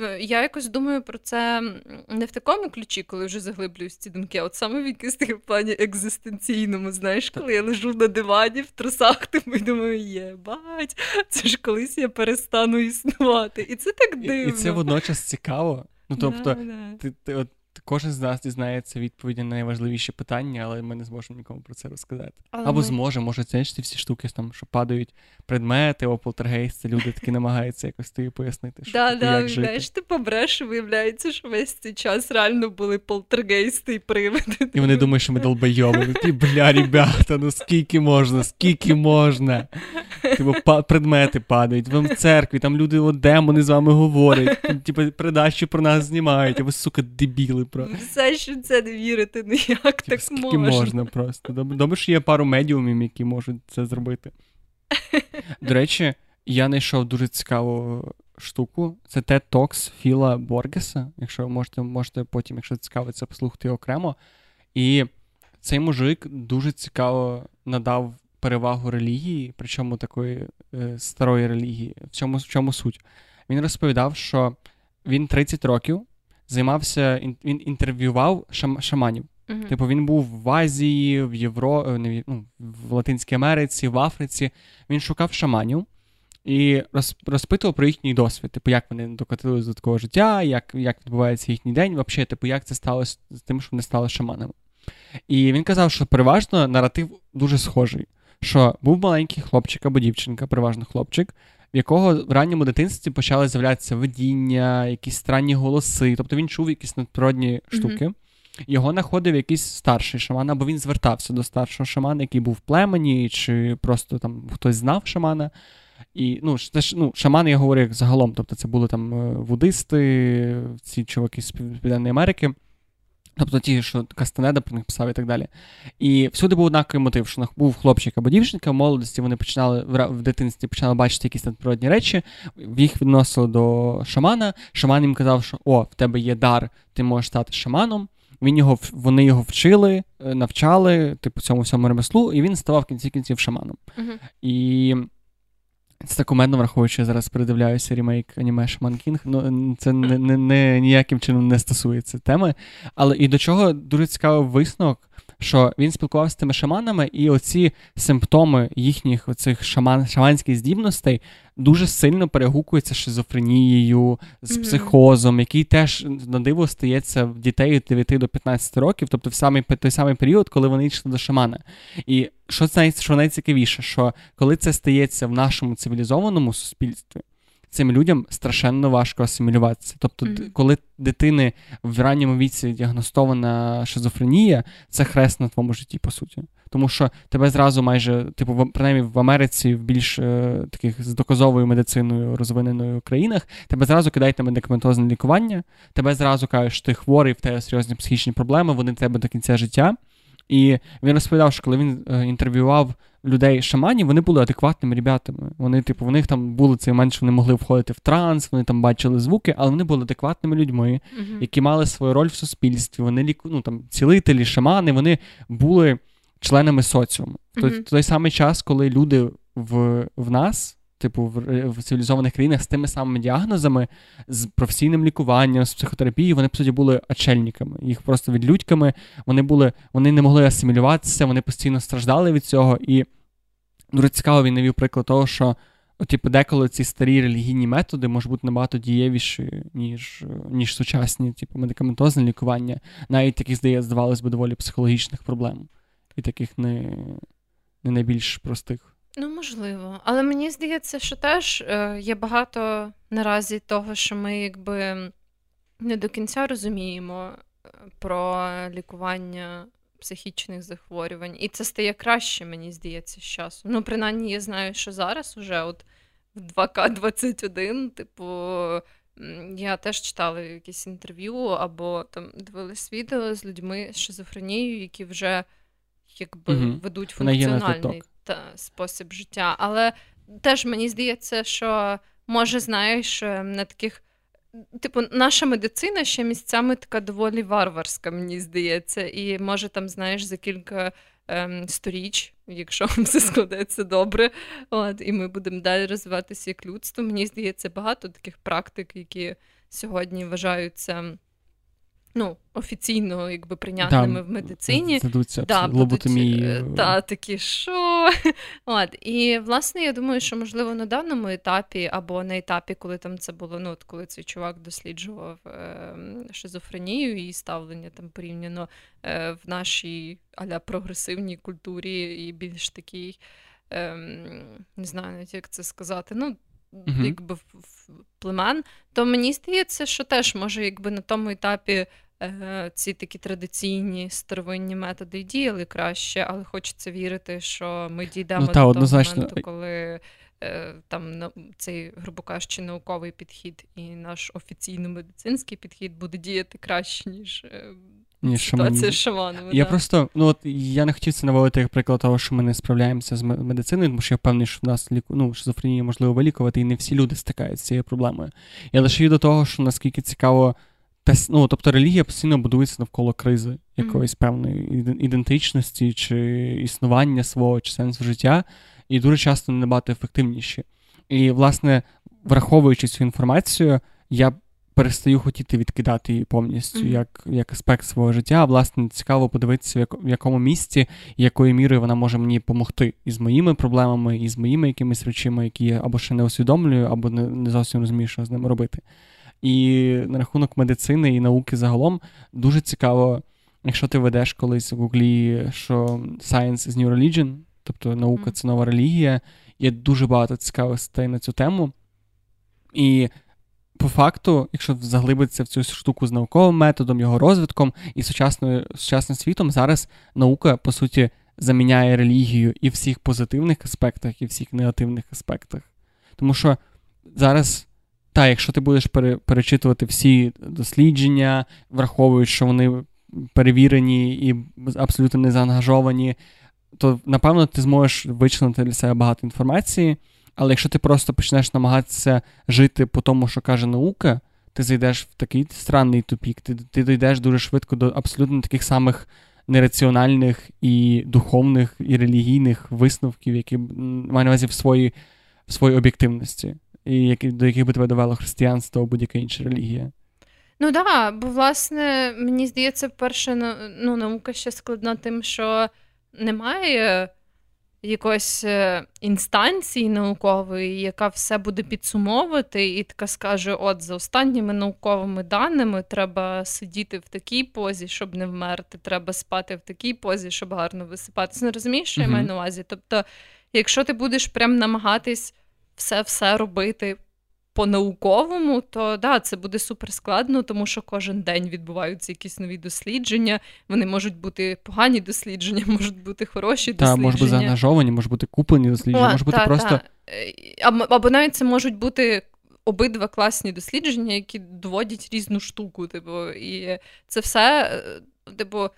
B: Е, я якось думаю про це не в такому ключі, коли вже заглиблююсь ці думки, а от саме в якийсь такий плані екзистенційному, знаєш, коли я лежу на дивані в трусах, <laughs> тому і думаю, є бать, це ж колись я перестану існувати. І це так дивно. І,
A: і це водночас цікаво. Ну, тобто, да, да. ти, ти от Кожен з нас дізнається відповіді на найважливіші питання, але ми не зможемо нікому про це розказати. Але Або ми... зможе, може, це ж ці всі штуки, там, що падають предмети, о полтергейсти, люди такі намагаються якось тобі пояснити, що
B: да, да,
A: як жити.
B: Знаєш, ти побреш, виявляється, що весь цей час реально були полтергейсти і привиди.
A: І вони думають, що ми долбойоми. Ті, бля, ребята, ну скільки можна, скільки можна. Типу, па- предмети падають. Вам в церкві, там люди, о, демони з вами говорять, типу, передачі про нас знімають, а ви, сука, дебіли про.
B: Все, що це не вірити, ну як так
A: можна? можна просто. Добре, що є пару медіумів, які можуть це зробити. <laughs> До речі, я знайшов дуже цікаву штуку. Це TED Talks Філа Боргеса. Якщо можете, можете потім, якщо цікавиться, послухати окремо. І цей мужик дуже цікаво надав перевагу релігії, причому такої е, старої релігії. В чому, в чому суть? Він розповідав, що він 30 років займався, він інтерв'ював шаманів. Uh-huh. Типу, він був в Азії, в Євро, е, не, ну, в Латинській Америці, в Африці. Він шукав шаманів і роз, розпитував про їхній досвід. Типу, як вони докотилися до такого життя, як як відбувається їхній день, взагалі, типу, як це сталося з тим, що вони стали шаманами. І він казав, що переважно наратив дуже схожий. Що був маленький хлопчик або дівчинка, переважно хлопчик, в якого в ранньому дитинстві почали з'являтися видіння, якісь странні голоси. Тобто він чув якісь надприродні штуки. Mm-hmm. Його знаходив якийсь старший шаман, або він звертався до старшого шамана, який був в племені, чи просто там хтось знав шамана. І ну, це ж, ну, шамани, я говорю як загалом. Тобто це були там е, вудисти, ці чуваки з Південної Америки. Тобто ті, що Кастанеда про них писав і так далі. І всюди був однаковий мотив, що був хлопчик або дівчинка, в молодості вони починали в дитинстві починали бачити якісь надприродні речі, їх відносили до шамана. Шаман їм казав, що о, в тебе є дар, ти можеш стати шаманом. Він його, Вони його вчили, е, навчали, типу, цьому всьому ремеслу, і він ставав в кінці кінців шаманом.
B: Uh-huh.
A: І Це так умедно, враховуючи, я зараз передивляюся ремейк аніме Шаман Кінг. Ну, це не, не, не, ніяким чином не стосується теми. Але і до чого дуже цікавий висновок, що він спілкувався з тими шаманами, і оці симптоми їхніх оцих шаман, шаманських здібностей дуже сильно перегукуються з шизофренією, з mm-hmm. психозом, який теж на диво стається в дітей від 9 до 15 років, тобто в самий той самий період, коли вони йшли до шамана. І що що найцікавіше, що коли це стається в нашому цивілізованому суспільстві цим людям страшенно важко асимілюватися. Тобто, mm-hmm. коли дитини в ранньому віці діагностована шизофренія, це хрест на твоєму житті, по суті. Тому що тебе зразу майже, типу, в, принаймні в Америці, в більш е, таких з доказовою медициною розвиненою країнах, тебе зразу кидають на медикаментозне лікування, тебе зразу кажуть, що ти хворий, в тебе серйозні психічні проблеми, вони тебе до кінця життя. І він розповідав, що коли він е, інтерв'ював людей шаманів, вони були адекватними ребятами. Вони, типу, в них там були цей момент, що вони могли входити в транс, вони там бачили звуки, але вони були адекватними людьми, uh-huh. які мали свою роль в суспільстві. Вони ліку, ну, там, цілителі, шамани, вони були членами соціуму. Uh-huh. В той самий час, коли люди в, в нас типу, в, в цивілізованих країнах з тими самими діагнозами, з професійним лікуванням, з психотерапією, вони по суті були очельниками. Їх просто відлюдьками, вони були, вони не могли асимілюватися, вони постійно страждали від цього. І дуже цікаво він навів приклад того, що. Типу, деколи ці старі релігійні методи можуть бути набагато дієвіші, ніж ніж сучасні, типу, медикаментозне лікування, навіть таких, здається, здавалось би, доволі психологічних проблем, і таких не, не найбільш простих.
B: Ну, можливо. Але мені здається, що теж е, є багато наразі того, що ми якби не до кінця розуміємо е, про лікування психічних захворювань. І це стає краще, мені здається, з часом. Ну, принаймні, я знаю, що зараз уже от в 2К21, типу, я теж читала якісь інтерв'ю або там дивились відео з людьми з шизофренією, які вже якби угу. ведуть функціональний та, спосіб життя. Але теж мені здається, що може, знаєш, е, на таких. Типу, наша медицина ще місцями така доволі варварська, мені здається, і може там, знаєш, за кілька ем, сторіч, якщо все складеться добре, от, і ми будемо далі розвиватися як людство. Мені здається, багато таких практик, які сьогодні вважаються ну, офіційно якби прийнятними да, в медицині.
A: Задуться да, лоботомії. Е,
B: та, такі, що? <laughs> От, І, власне, я думаю, що, можливо, на даному етапі, або на етапі, коли там це було, ну, от коли цей чувак досліджував е, шизофренію і ставлення там порівняно е, в нашій аля прогресивній культурі і більш такій, е, не знаю, навіть як це сказати, ну, uh якби племен, то мені здається, що теж може, якби на тому етапі е, ці такі традиційні старовинні методи діяли краще, але хочеться вірити, що ми дійдемо ну, та, до однозначно. того моменту, коли. Е, там цей, грубо кажучи, науковий підхід і наш офіційно-медицинський підхід буде діяти краще, ніж е, ніж ситуація з шаманами.
A: Я
B: да.
A: просто, ну от я не хотів це наводити як приклад того, що ми не справляємося з медициною, тому що я впевнений, що в нас ліку, ну, шизофренію можливо вилікувати, і не всі люди стикаються з цією проблемою. Я лише до того, що наскільки цікаво, ну, тобто релігія постійно будується навколо кризи якоїсь mm-hmm. певної ідентичності чи існування свого чи сенсу життя, і дуже часто набагато ефективніші. І, власне, враховуючи цю інформацію, я перестаю хотіти відкидати її повністю mm-hmm. як як аспект свого життя. А власне цікаво подивитися, в, як, в якому місці і якою мірою вона може мені допомогти із моїми проблемами, і з моїми якимись речами, які я або ще не усвідомлюю, або не, не зовсім розумію, що з ними робити. І на рахунок медицини і науки загалом дуже цікаво, якщо ти ведеш колись в гуглі, що Science is New Religion, тобто наука mm-hmm. це нова релігія, є дуже багато цікавих статей на цю тему. І по факту, якщо заглибитися в цю штуку з науковим методом, його розвитком і сучасною сучасним світом, зараз наука, по суті, заміняє релігію і в всіх позитивних аспектах, і в всіх негативних аспектах. Тому що зараз, та, якщо ти будеш перечитувати всі дослідження, враховуючи, що вони перевірені і абсолютно не заангажовані, то напевно ти зможеш вичленити для себе багато інформації. Але якщо ти просто почнеш намагатися жити по тому, що каже наука, ти зайдеш в такий странний тупік, ти ти дійдеш дуже швидко до абсолютно таких самих нераціональних і духовних, і релігійних висновків, які маю на увазі в своїй в своїй об'єктивності, і які, до яких би тебе довело християнство або будь-яка інша релігія.
B: Ну так, да, бо власне, мені здається, перше ну, наука ще складна тим, що немає якоїсь е, інстанції наукової, яка все буде підсумовувати, і така скаже: от за останніми науковими даними треба сидіти в такій позі, щоб не вмерти, треба спати в такій позі, щоб гарно висипатися. Не ну, розумієш, що я маю на увазі? Тобто, якщо ти будеш прям намагатись все-все робити по-науковому, то да, це буде супер складно, тому що кожен день відбуваються якісь нові дослідження. Вони можуть бути погані дослідження, <laughs> можуть бути хороші дослідження.
A: Так, можуть бути заангажовані, можуть бути куплені дослідження, може бути та, просто. Та.
B: Е, або, або навіть це можуть бути. Обидва класні дослідження, які доводять різну штуку. Типу, і це все, е, типу,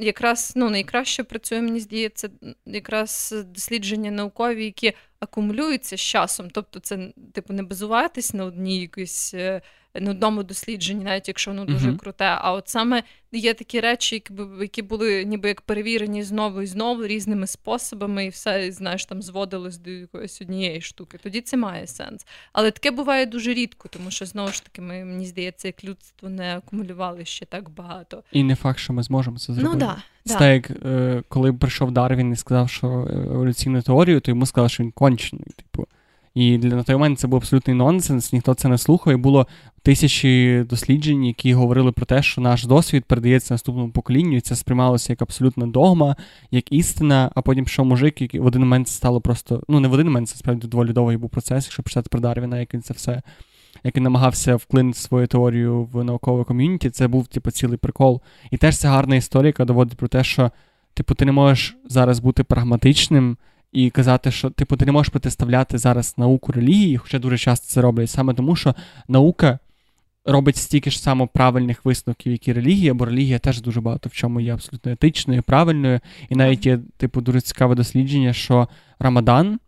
B: якраз ну, найкраще працює, мені здається, якраз дослідження наукові, які акумулюються з часом. Тобто, це типу не базуватись на одній якійсь е, одному дослідженні, навіть якщо воно дуже uh-huh. круте. А от саме є такі речі, які були ніби як перевірені знову і знову різними способами, і все знаєш, там зводилось до якоїсь однієї штуки. Тоді це має сенс. Але таке буває дуже рідко, тому що знову ж таки ми мені здається, як людство не акумулювали ще так багато.
A: І не факт, що ми зможемо це зробити.
B: Ну да.
A: Це так, як е, коли прийшов Дарвін і сказав, що еволюційну теорію, то йому сказали, що він кончений. Типу. І для на той момент це був абсолютний нонсенс, ніхто це не слухав. І було тисячі досліджень, які говорили про те, що наш досвід передається наступному поколінню, і це сприймалося як абсолютна догма, як істина. А потім що мужик, який в один момент стало просто, ну не в один момент, це справді доволі довгий був процес, якщо почитати про Дарвіна, як він це все. Як він намагався вклинити свою теорію в наукове ком'юніті, це був типу, цілий прикол. І теж це гарна історія, яка доводить про те, що типу, ти не можеш зараз бути прагматичним і казати, що типу, ти не можеш протиставляти зараз науку релігії, хоча дуже часто це роблять, саме тому, що наука робить стільки ж само правильних висновків, як і релігія, бо релігія теж дуже багато в чому є абсолютно етичною, правильною. І навіть є, типу, дуже цікаве дослідження, що Рамадан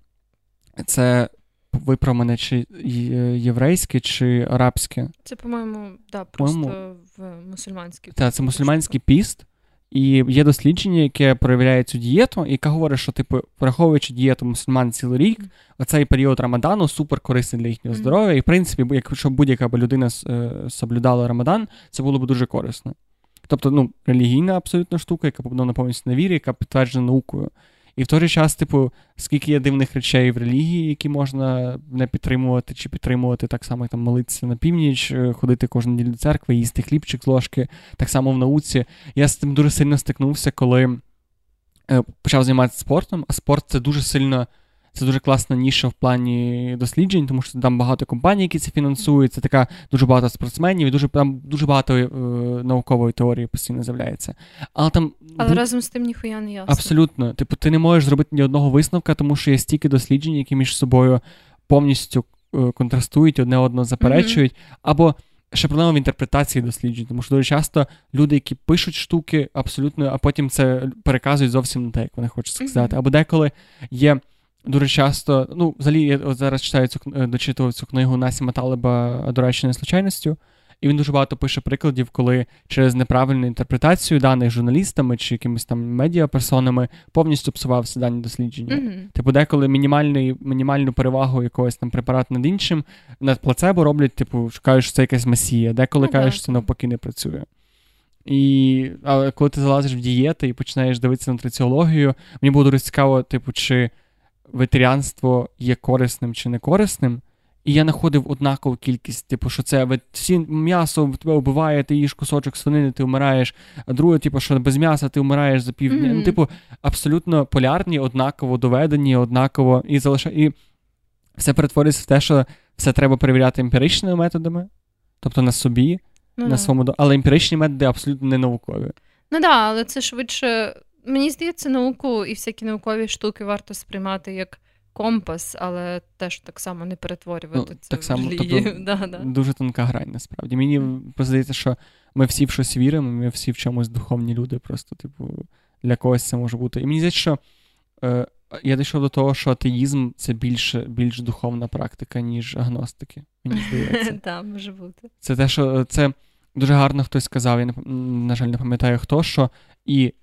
A: це. Виправ мене, чи єврейське, чи арабське.
B: Це, по-моєму, да, просто по-моєму, в мусульманський
A: Так, це мусульманський піст, і є дослідження, яке проявляє цю дієту, яка говорить, що, типу, враховуючи дієту мусульман цілий рік, оцей період Рамадану супер корисний для їхнього здоров'я. І в принципі, якщо будь-яка б людина е, соблюдала Рамадан, це було б дуже корисно. Тобто, ну, релігійна абсолютно штука, яка побудована повністю на вірі, яка підтверджена наукою. І в той же час, типу, скільки є дивних речей в релігії, які можна не підтримувати чи підтримувати, так само як там молитися на північ, е, ходити кожну неділю до церкви, їсти хлібчик з ложки, так само в науці. Я з тим дуже сильно стикнувся, коли е, почав займатися спортом, а спорт це дуже сильно. Це дуже класна ніша в плані досліджень, тому що там багато компаній, які це фінансують. Це така дуже багато спортсменів, і дуже там дуже багато е, наукової теорії постійно з'являється. Але там
B: але бу... разом з тим ніхуя не ясно.
A: Абсолютно. Типу, ти не можеш зробити ні одного висновка, тому що є стільки досліджень, які між собою повністю е, контрастують, одне одного заперечують, mm-hmm. або. Ще проблема в інтерпретації досліджень, тому що дуже часто люди, які пишуть штуки, абсолютно, а потім це переказують зовсім не те, як вони хочуть сказати. Mm-hmm. Або деколи є дуже часто, ну, взагалі, я от зараз читаю цю е, дочитував цю книгу Насіма Талеба «Доречною случайністю. І він дуже багато пише прикладів, коли через неправильну інтерпретацію даних журналістами чи якимись там медіаперсонами повністю псувався дані дослідження. Mm-hmm. Типу, деколи мінімальну перевагу якогось там препарату над іншим над плацебо роблять, типу, кажуть, що це якась масія, деколи mm-hmm. кажуть, що це навпаки не працює. І але коли ти залазиш в дієти і починаєш дивитися на нутриціологію, мені було дуже цікаво, типу, чи ветеріанство є корисним чи не корисним. І я знаходив однакову кількість, типу, що це всі м'ясо тебе вбиває, ти їш кусочок свинини, ти вмираєш, а друге, типу, що без м'яса ти вмираєш за півдня. Mm-hmm. Ну, типу, абсолютно полярні, однаково доведені, однаково і залишає. І все перетворюється в те, що все треба перевіряти емпіричними методами, тобто на собі, mm-hmm. на своєму але емпіричні методи абсолютно не наукові.
B: Ну так, да, але це швидше Мені здається, науку і всякі наукові штуки варто сприймати як компас, але теж так само не перетворювати ну, це.
A: Так само,
B: в
A: тобто, <laughs> да, да. Дуже тонка грань, насправді. Мені здається, що ми всі в щось віримо, ми всі в чомусь духовні люди, просто, типу, для когось це може бути. І мені здається, що е, я дійшов до того, що атеїзм це більше, більш духовна практика, ніж агностики. Мені здається. <laughs>
B: Так, може бути.
A: Це те, що це дуже гарно хтось сказав, я, на жаль, не пам'ятаю хто, що і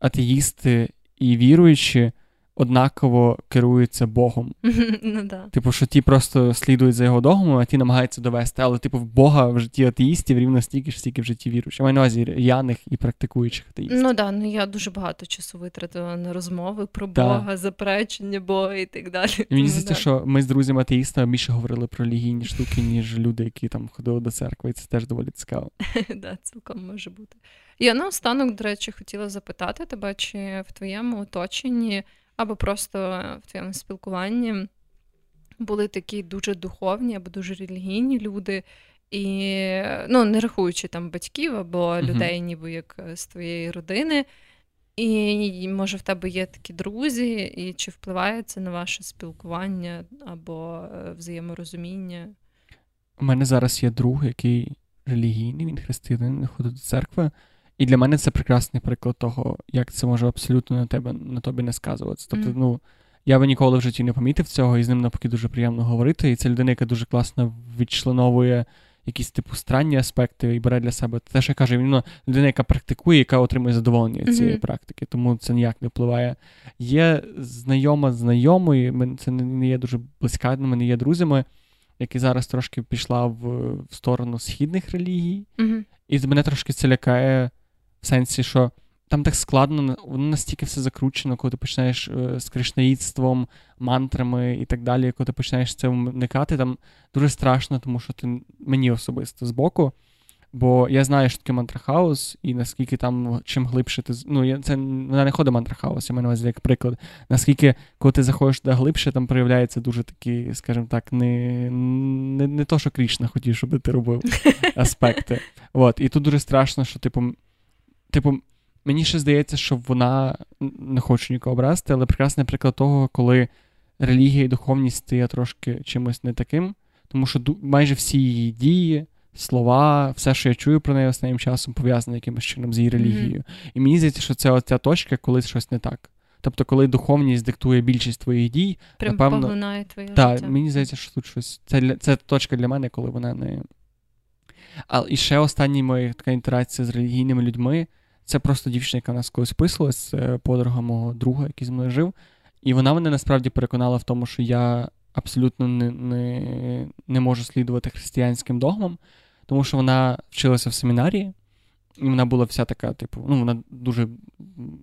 A: атеїсти і віруючі, однаково керуються Богом. <laughs>
B: Ну, да.
A: Типу, що ті просто слідують за його догмами, а ті намагаються довести. Але, типу, в Бога в житті атеїстів рівно стільки ж стільки в житті віруючих. Я маю на увазі р'яних і практикуючих атеїстів.
B: Ну да, ну я дуже багато часу витратила на розмови про Бога, заперечення Бога і так далі.
A: І Мені здається, да. що ми з друзями атеїстами більше говорили про релігійні штуки, ніж люди, які там ходили до церкви, і це теж доволі цікаво. <laughs>
B: Да, цілком може бути. Я наостанок, до речі, хотіла запитати тебе, чи в твоєму оточенні або просто в твоєму спілкуванні були такі дуже духовні або дуже релігійні люди, і ну, не рахуючи там батьків або uh-huh. людей, ніби як е, з твоєї родини. І може в тебе є такі друзі, і чи впливає це на ваше спілкування або е, взаєморозуміння?
A: У мене зараз є друг, який релігійний, він християнин, ходить до церкви. І для мене це прекрасний приклад того, як це може абсолютно на тебе на тобі не сказуватися. Тобто, mm. ну я би ніколи в житті не помітив цього, і з ним навпаки дуже приємно говорити. І це людина, яка дуже класно відчленовує якісь типу странні аспекти і бере для себе. Те, що я кажу, він ну, людина, яка практикує, яка отримує задоволення від цієї mm-hmm. практики, тому це ніяк не впливає. Є знайома знайомої, це не є дуже близька, ми не є друзями, які зараз трошки пішла в, в сторону східних релігій,
B: mm-hmm.
A: і мене трошки це лякає в сенсі, що там так складно, воно настільки все закручено, коли ти починаєш е, з кришнаїдством, мантрами і так далі, коли ти починаєш це вникати, там дуже страшно, тому що ти мені особисто збоку. Бо я знаю, що таке Mantra House, і наскільки там чим глибше ти. Ну, це вона не ходить Mantra House, я маю на увазі як приклад. Наскільки, коли ти заходиш туди глибше, там проявляється дуже такі, скажімо так, не не, не то, що Крішна хотів, щоб ти робив <laughs> аспекти. От, І тут дуже страшно, що, типу, Типу, мені ще здається, що вона не хочу нікого образити, але прекрасний приклад того, коли релігія і духовність стає трошки чимось не таким, тому що майже всі її дії, слова, все, що я чую про неї останнім часом, пов'язане якимось чином з її релігією. Mm-hmm. І мені здається, що це оця точка, коли щось не так. Тобто, коли духовність диктує більшість твоїх дій,
B: Прям
A: напевно,
B: поглинає твоє
A: Так, мені здається, що тут щось. Це це точка для мене, коли вона не. А і ще остання моя така інтеракція з релігійними людьми. Це просто дівчина, яка в нас колись писалась, це подруга мого друга, який зі мною жив. І вона мене насправді переконала в тому, що я абсолютно не не, не можу слідувати християнським догмам, тому що вона вчилася в семінарії, і вона була вся така, типу, ну, вона дуже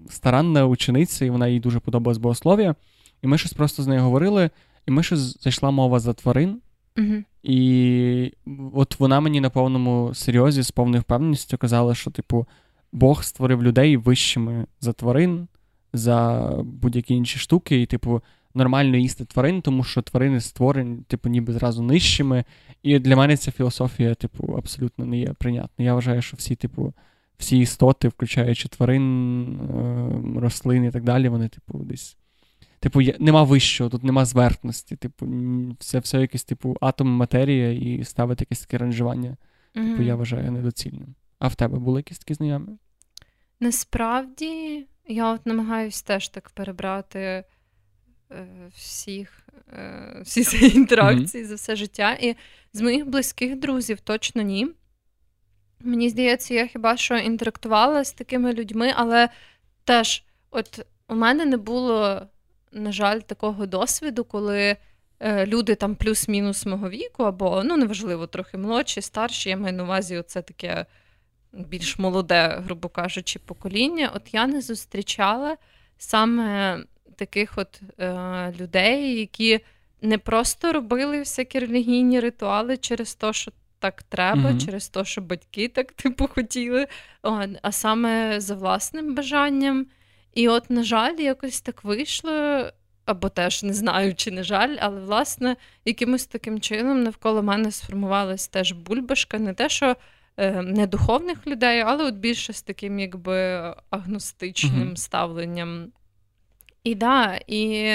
A: старанна учениця, і вона їй дуже подобалось богослов'я. І ми щось просто з нею говорили, і ми щось зайшла мова за тварин.
B: Uh-huh.
A: І от вона мені на повному серйозі з повною впевненістю казала, що, типу, Бог створив людей вищими за тварин, за будь-які інші штуки, і, типу, нормально їсти тварин, тому що тварини створені, типу, ніби зразу нижчими. І для мене ця філософія, типу, абсолютно не є прийнятна. Я вважаю, що всі, типу, всі істоти, включаючи тварин, е, рослин і так далі, вони, типу, десь. Типу, нема вищого, тут нема зверхності. Типу, це все якесь, типу, атом матерія і ставити якесь таке ранжування. Mm-hmm. Типу, я вважаю недоцільним. А в тебе були якісь такі знайомі?
B: Насправді, я от намагаюся теж так перебрати е, всіх, е, всі <laughs> ці інтеракції mm-hmm. за все життя. І з моїх близьких друзів точно ні. Мені здається, я хіба що інтерактувала з такими людьми, але теж, от у мене не було, на жаль, такого досвіду, коли. Е, люди там плюс-мінус мого віку, або ну неважливо, трохи молодші, старші. Я маю на увазі, оце таке більш молоде, грубо кажучи, покоління. От я не зустрічала саме таких от е, людей, які не просто робили всякі релігійні ритуали через те, що так треба, mm через те, що батьки так <laughs> типу хотіли, а саме за власним бажанням. І от, на жаль, якось так вийшло. Або теж не знаю, чи не жаль, але власне якимось таким чином навколо мене сформувалась теж бульбашка, не те, що не духовних людей, але от більше з таким якби агностичним uh ставленням. І да, і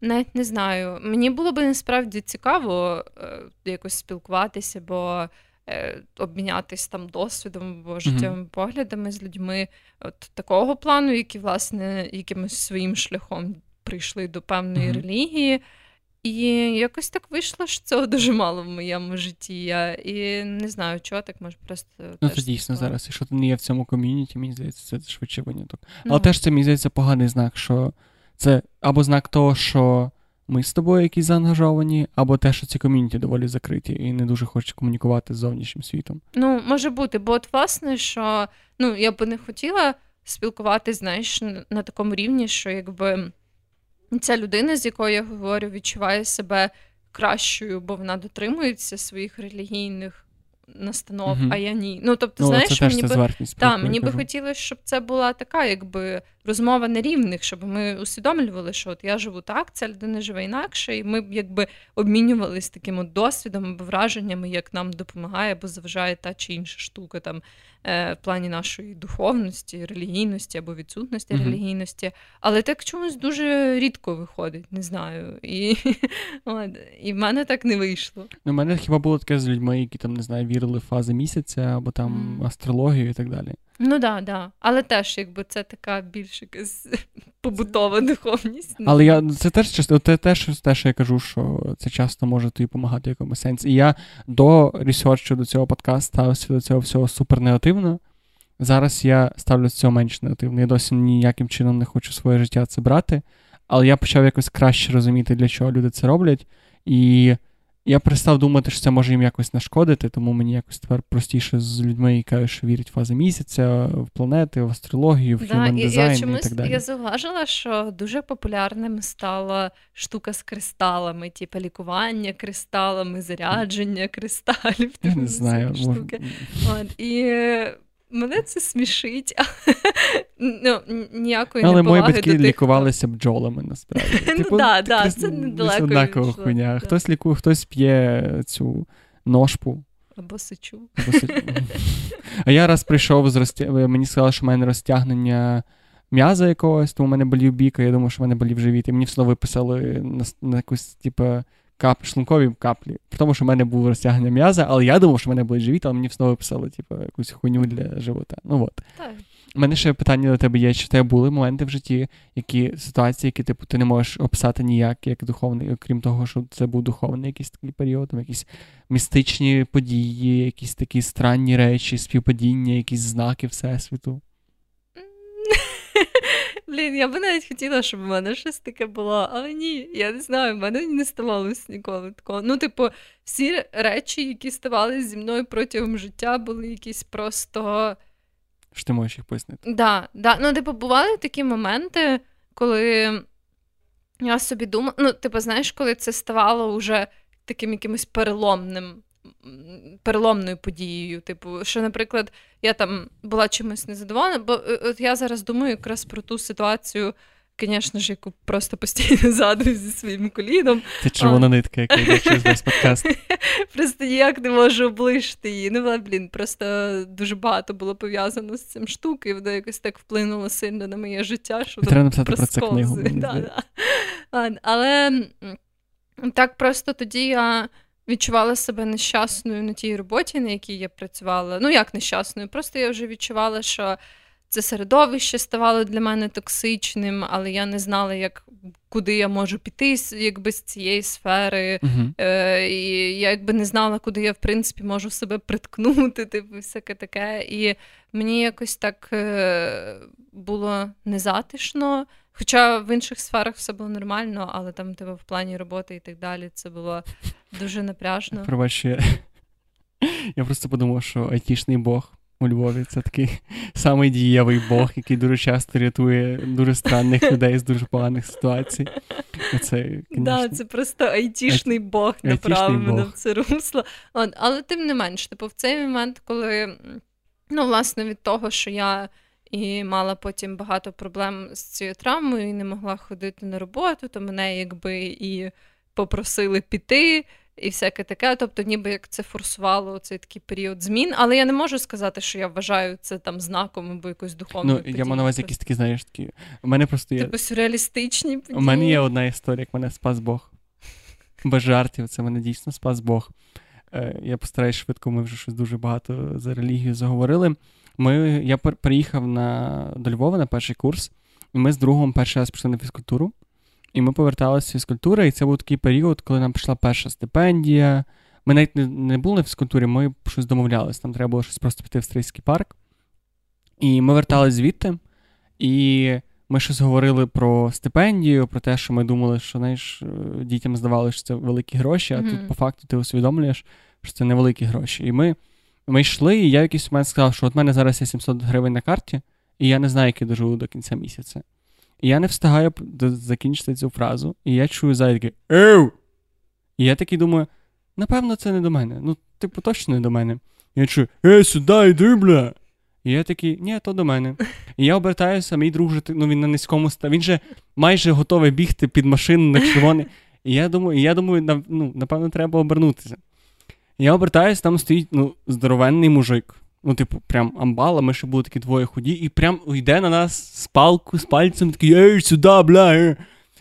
B: навіть не знаю, мені було би насправді цікаво е, якось спілкуватися, бо е, обмінятися там досвідом або життєвими uh поглядами з людьми от такого плану, які, власне, якимось своїм шляхом прийшли до певної uh релігії. І якось так вийшло, що цього дуже мало в моєму житті. Я І не знаю, чого так може просто.
A: Ну, це дійсно стало. зараз. Якщо ти не є в цьому ком'юніті, мені здається, це швидше виняток. Ну. Але теж це мені здається поганий знак, що Це або знак того, що ми з тобою якісь заангажовані, або те, що ці ком'юніті доволі закриті і не дуже хочуть комунікувати з зовнішнім світом.
B: Ну, може бути, бо от власне, що ну, я би не хотіла спілкуватися, знаєш, на такому рівні, що якби ця людина, з якою я говорю, відчуває себе кращою, бо вона дотримується своїх релігійних настанов, mm-hmm. а я ні. Ну, тобто,
A: ну,
B: знаєш,
A: це
B: мені
A: би
B: та, мені би хотілося, щоб це була така, якби розмова на рівних, щоб ми усвідомлювали, що от я живу так, ця людина живе інакше, і ми б якби обмінювалися таким от досвідом або враженнями, як нам допомагає або заважає та чи інша штука там е, в плані нашої духовності, релігійності або відсутності mm-hmm. релігійності. Але так чомусь дуже рідко виходить, не знаю. І <laughs> от, і в мене так не вийшло.
A: Ну, У мене хіба було таке з людьми, які там не знаю, вірили в фази місяця або там астрологію і так далі.
B: Ну так, да, да. але теж якби це така більш якась <laughs> побутова духовність. <laughs>
A: Але я це теж часто те, теж те, що я кажу, що це часто може тобі допомагати в якомусь сенсі. І я до ресерчу до цього подкасту ставився до цього всього супер негативно. Зараз я ставлю з цього менш негативно. Я досі ніяким чином не хочу своє життя це брати, але я почав якось краще розуміти, для чого люди це роблять. І я перестав думати, що це може їм якось нашкодити, тому мені якось тепер простіше з людьми, які кажуть, що вірять в фази місяця, в планети, в астрологію, в human да, дизайн і, чомусь, і так далі.
B: Я зауважила, що дуже популярним стала штука з кристалами, типу лікування кристалами, зарядження кристалів.
A: Я не знаю.
B: Штуки. От, і Мене це смішить, <laughs> ну, ніякої
A: Але
B: мої
A: батьки
B: до тих,
A: лікувалися хто... бджолами насправді. <laughs>
B: Ну типу, да, да, це недалеко
A: однакова хуйня. Хтось лікує, хтось п'є цю ножпу.
B: Або сичу. <laughs>
A: А я раз прийшов з розтя... мені сказали, що в мене розтягнення м'яза якогось, тому в мене болів бік, а я думав, що в мене болів живіт. І мені все виписали на, на якусь, типу, кап, шлункові каплі. При тому, що в мене було розтягнення м'яза, але я думав, що в мене буде живіт, але мені знову писали, типу, якусь хуйню для живота. Ну от.
B: Так.
A: У мене ще питання до тебе є: чи в тебе були моменти в житті, які ситуації, які типу ти не можеш описати ніяк, як духовний, окрім того, що це був духовний якийсь такий період, там якісь містичні події, якісь такі странні речі, співпадіння, якісь знаки Всесвіту. <laughs>
B: Блін, я би навіть хотіла, щоб у мене щось таке було, але ні, я не знаю, в мене не ставалося ніколи такого. Ну, типу, всі речі, які ставалися зі мною протягом життя, були якісь просто.
A: Що ти можеш їх пояснити?
B: Да, да. Ну, типу, бували такі моменти, коли я собі думала, ну, типу, знаєш, коли це ставало вже таким якимось переломним переломною подією. Типу, що, наприклад, я там була чимось незадоволена, бо е, от я зараз думаю якраз про ту ситуацію. Звісно ж, яку просто постійно <laughs> згадую зі своїм коліном.
A: Це червона нитка, яка йде через весь подкаст. <laughs>
B: Просто ніяк не можу облишити її. Ну, але, блін, просто дуже багато було пов'язано з цим штукою, і воно якось так вплинуло сильно на моє життя. що
A: Треба написати про це книгу.
B: Да, да. Але так просто тоді я відчувала себе нещасною на тій роботі, на якій я працювала. Ну, як нещасною, просто я вже відчувала, що це середовище ставало для мене токсичним, але я не знала, як. Куди я можу піти якби з цієї сфери, uh-huh. Е, і я якби не знала, куди я в принципі можу себе приткнути, <laughs> типу, всяке таке. І мені якось так е, було незатишно. Хоча в інших сферах все було нормально, але там тебе в плані роботи і так далі це було дуже напряжно.
A: Пробач, я... <laughs> я просто подумав, що айтішний Бог у Львові це такий самий дієвий Бог, який дуже часто рятує дуже странних <laughs> людей з дуже поганих ситуацій. Це.
B: Да, це просто айтішний Бог направив мене в це русло. Але тим не менш, типу, в цей момент, коли ну, власне, від того, що я. І мала потім багато проблем з цією травмою, і не могла ходити на роботу, то мене якби і попросили піти, і всяке таке. Тобто, ніби як це форсувало цей такий період змін. Але я не можу сказати, що я вважаю це там знаком або якось духовною
A: Ну, Я маю на увазі якісь такі, знаєш, такі. У мене просто є...
B: Типу сюрреалістичні події.
A: У мене є одна історія, як мене спас Бог. Без жартів, це мене дійсно спас Бог. Е, я постараюсь швидко, ми вже щось дуже багато за релігію заговорили. Ми, Я приїхав на, до Львова на перший курс, і ми з другом перший раз пішли на фізкультуру. І ми поверталися з фізкультури, і це був такий період, коли нам прийшла перша стипендія. Ми навіть не, не були на фізкультурі, ми щось домовлялися. Нам треба було щось просто піти в стрийський парк. І ми верталися звідти, і ми щось говорили про стипендію, про те, що ми думали, що знаєш, е, дітям здавалося, що це великі гроші, а mm-hmm. тут по факту ти усвідомлюєш, що це невеликі гроші. І ми ми йшли, і я в якийсь момент сказав, що от мене зараз є 700 гривень на карті, і я не знаю, як я доживу до кінця місяця. І я не встигаю закінчити цю фразу, і я чую зайки Ев! І я такий думаю, напевно, це не до мене. Ну, типу, точно не до мене. Я чую, ей, сюди, йди, бля! І я такий, ні, то до мене. І я обертаюся, мій друг же, ну він на низькому ста. Він же майже готовий бігти під машину на червоний. І я думаю, і я думаю, ну, напевно, треба обернутися. Я обертаюся, там стоїть ну, здоровенний мужик. Ну, типу, прям амбала, ми ще були такі двоє худі, і прям йде на нас з палку, з пальцем, такий, ей, сюди, бля.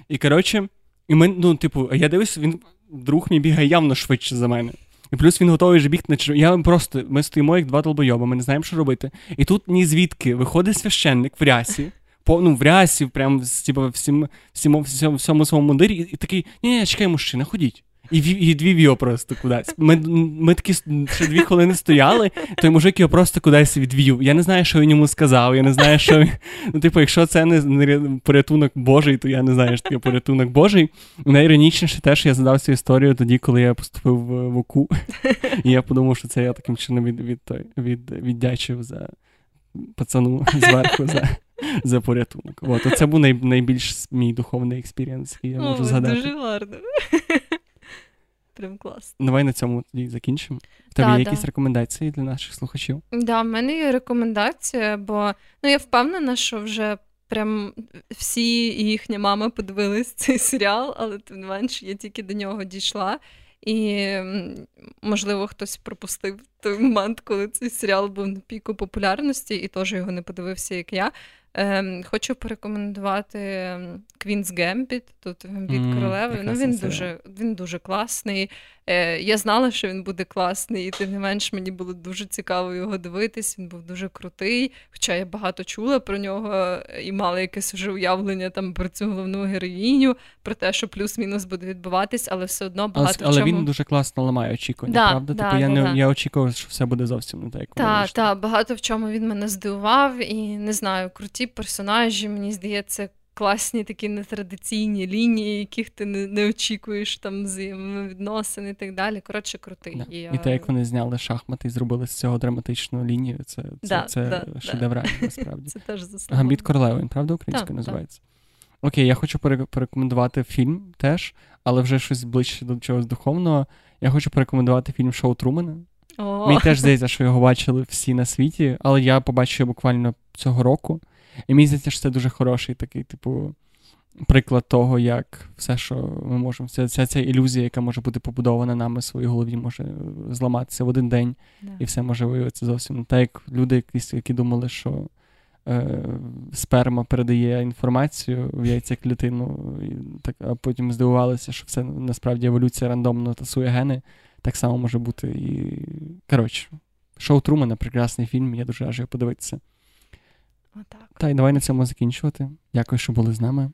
A: І коротше, і ми, ну, типу, я дивлюся, він друг мій бігає явно швидше за мене. І плюс він готовий вже бігти на черв... Я просто, ми стоїмо як два долбойоба, ми не знаємо, що робити. І тут ні звідки виходить священник в рясі, по, ну, в рясі, прям типу, всім, всім, всьому, всьому своєму мундирі, і, і такий, ні, ні, чекай, мужчина, ходіть. І і відвів його просто кудись. Ми ми такі ще дві хвилини стояли, той мужик його просто кудись відвів. Я не знаю, що він йому сказав. Я не знаю, що він. Ну, типу, якщо це не порятунок Божий, то я не знаю, що таке порятунок Божий. Найіронічніше те, що я задав цю історію тоді, коли я поступив в ОКУ. І я подумав, що це я таким чином від, від, від, віддячив за пацану зверху за за порятунок. От, Це був най, найбільш мій духовний experience, який я можу
B: О,
A: згадати.
B: Дуже гарно. Прям клас.
A: Давай на цьому тоді закінчимо. В тебе є якісь рекомендації для наших слухачів?
B: Так, да, в мене є рекомендація, бо ну я впевнена, що вже прям всі і їхня мама подивились <laughs> цей серіал, але тим не менш я тільки до нього дійшла. І, можливо, хтось пропустив той момент, коли цей серіал був на піку популярності, і теж його не подивився, як я. Ем, Хочу порекомендувати Queen's Gambit, тут Гамбіт mm, королеви. Ну, Він дуже він дуже класний. Е, Я знала, що він буде класний, і тим не менш мені було дуже цікаво його дивитись. Він був дуже крутий. Хоча я багато чула про нього і мала якесь вже уявлення там про цю головну героїню, про те, що плюс-мінус буде відбуватись, але все одно багато.
A: Але,
B: чому...
A: він дуже класно ламає очікування, да, правда? Да, типу, я не я очікував, що все буде зовсім не так.
B: Так, так, багато в чому він мене здивував, і не знаю, круті персонажі, мені здається, класні такі нетрадиційні лінії, яких ти не не очікуєш там взаємовідносин і так далі. Коротше, крутий.
A: Да. І, і те, як вони зняли шахмати і зробили з цього драматичну лінію, це це, да, це да, шедевральне, насправді. <laughs>
B: Це теж
A: Гамбіт королеви, він правда українською називається? Окей, я хочу порекомендувати фільм теж, але вже щось ближче до чогось духовного. Я хочу порекомендувати фільм Шоу Трумена. Мені теж здається, що його бачили всі на світі, але я побачив його буквально цього року. І мені здається, що це дуже хороший такий, типу, приклад того, як все, що ми можемо, вся, вся ця ілюзія, яка може бути побудована нами в своїй голові, може зламатися в один день, yeah. і все може виявитися зовсім. Так як люди, якісь, які думали, що е, сперма передає інформацію в яйцеклітину, і так, а потім здивувалися, що все насправді еволюція рандомно тасує гени. Так само може бути і. Коротше, шоу Трумана прекрасний фільм, я дуже раджу його подивитися.
B: Отак.
A: Та й давай на цьому закінчувати. Дякую, що були з нами.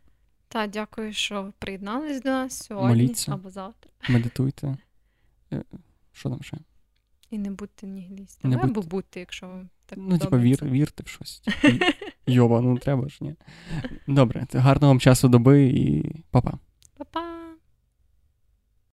B: Та, дякую, що приєднались до нас сьогодні
A: Моліться,
B: або завтра.
A: Медитуйте. Е, що там ще?
B: І не будьте ніглістами. Або будьте, якщо вам так
A: Ну, типа, вір, вірте в щось. <laughs> Йоба, ну треба ж, ні. Добре, гарного вам часу доби і па-па. па-па.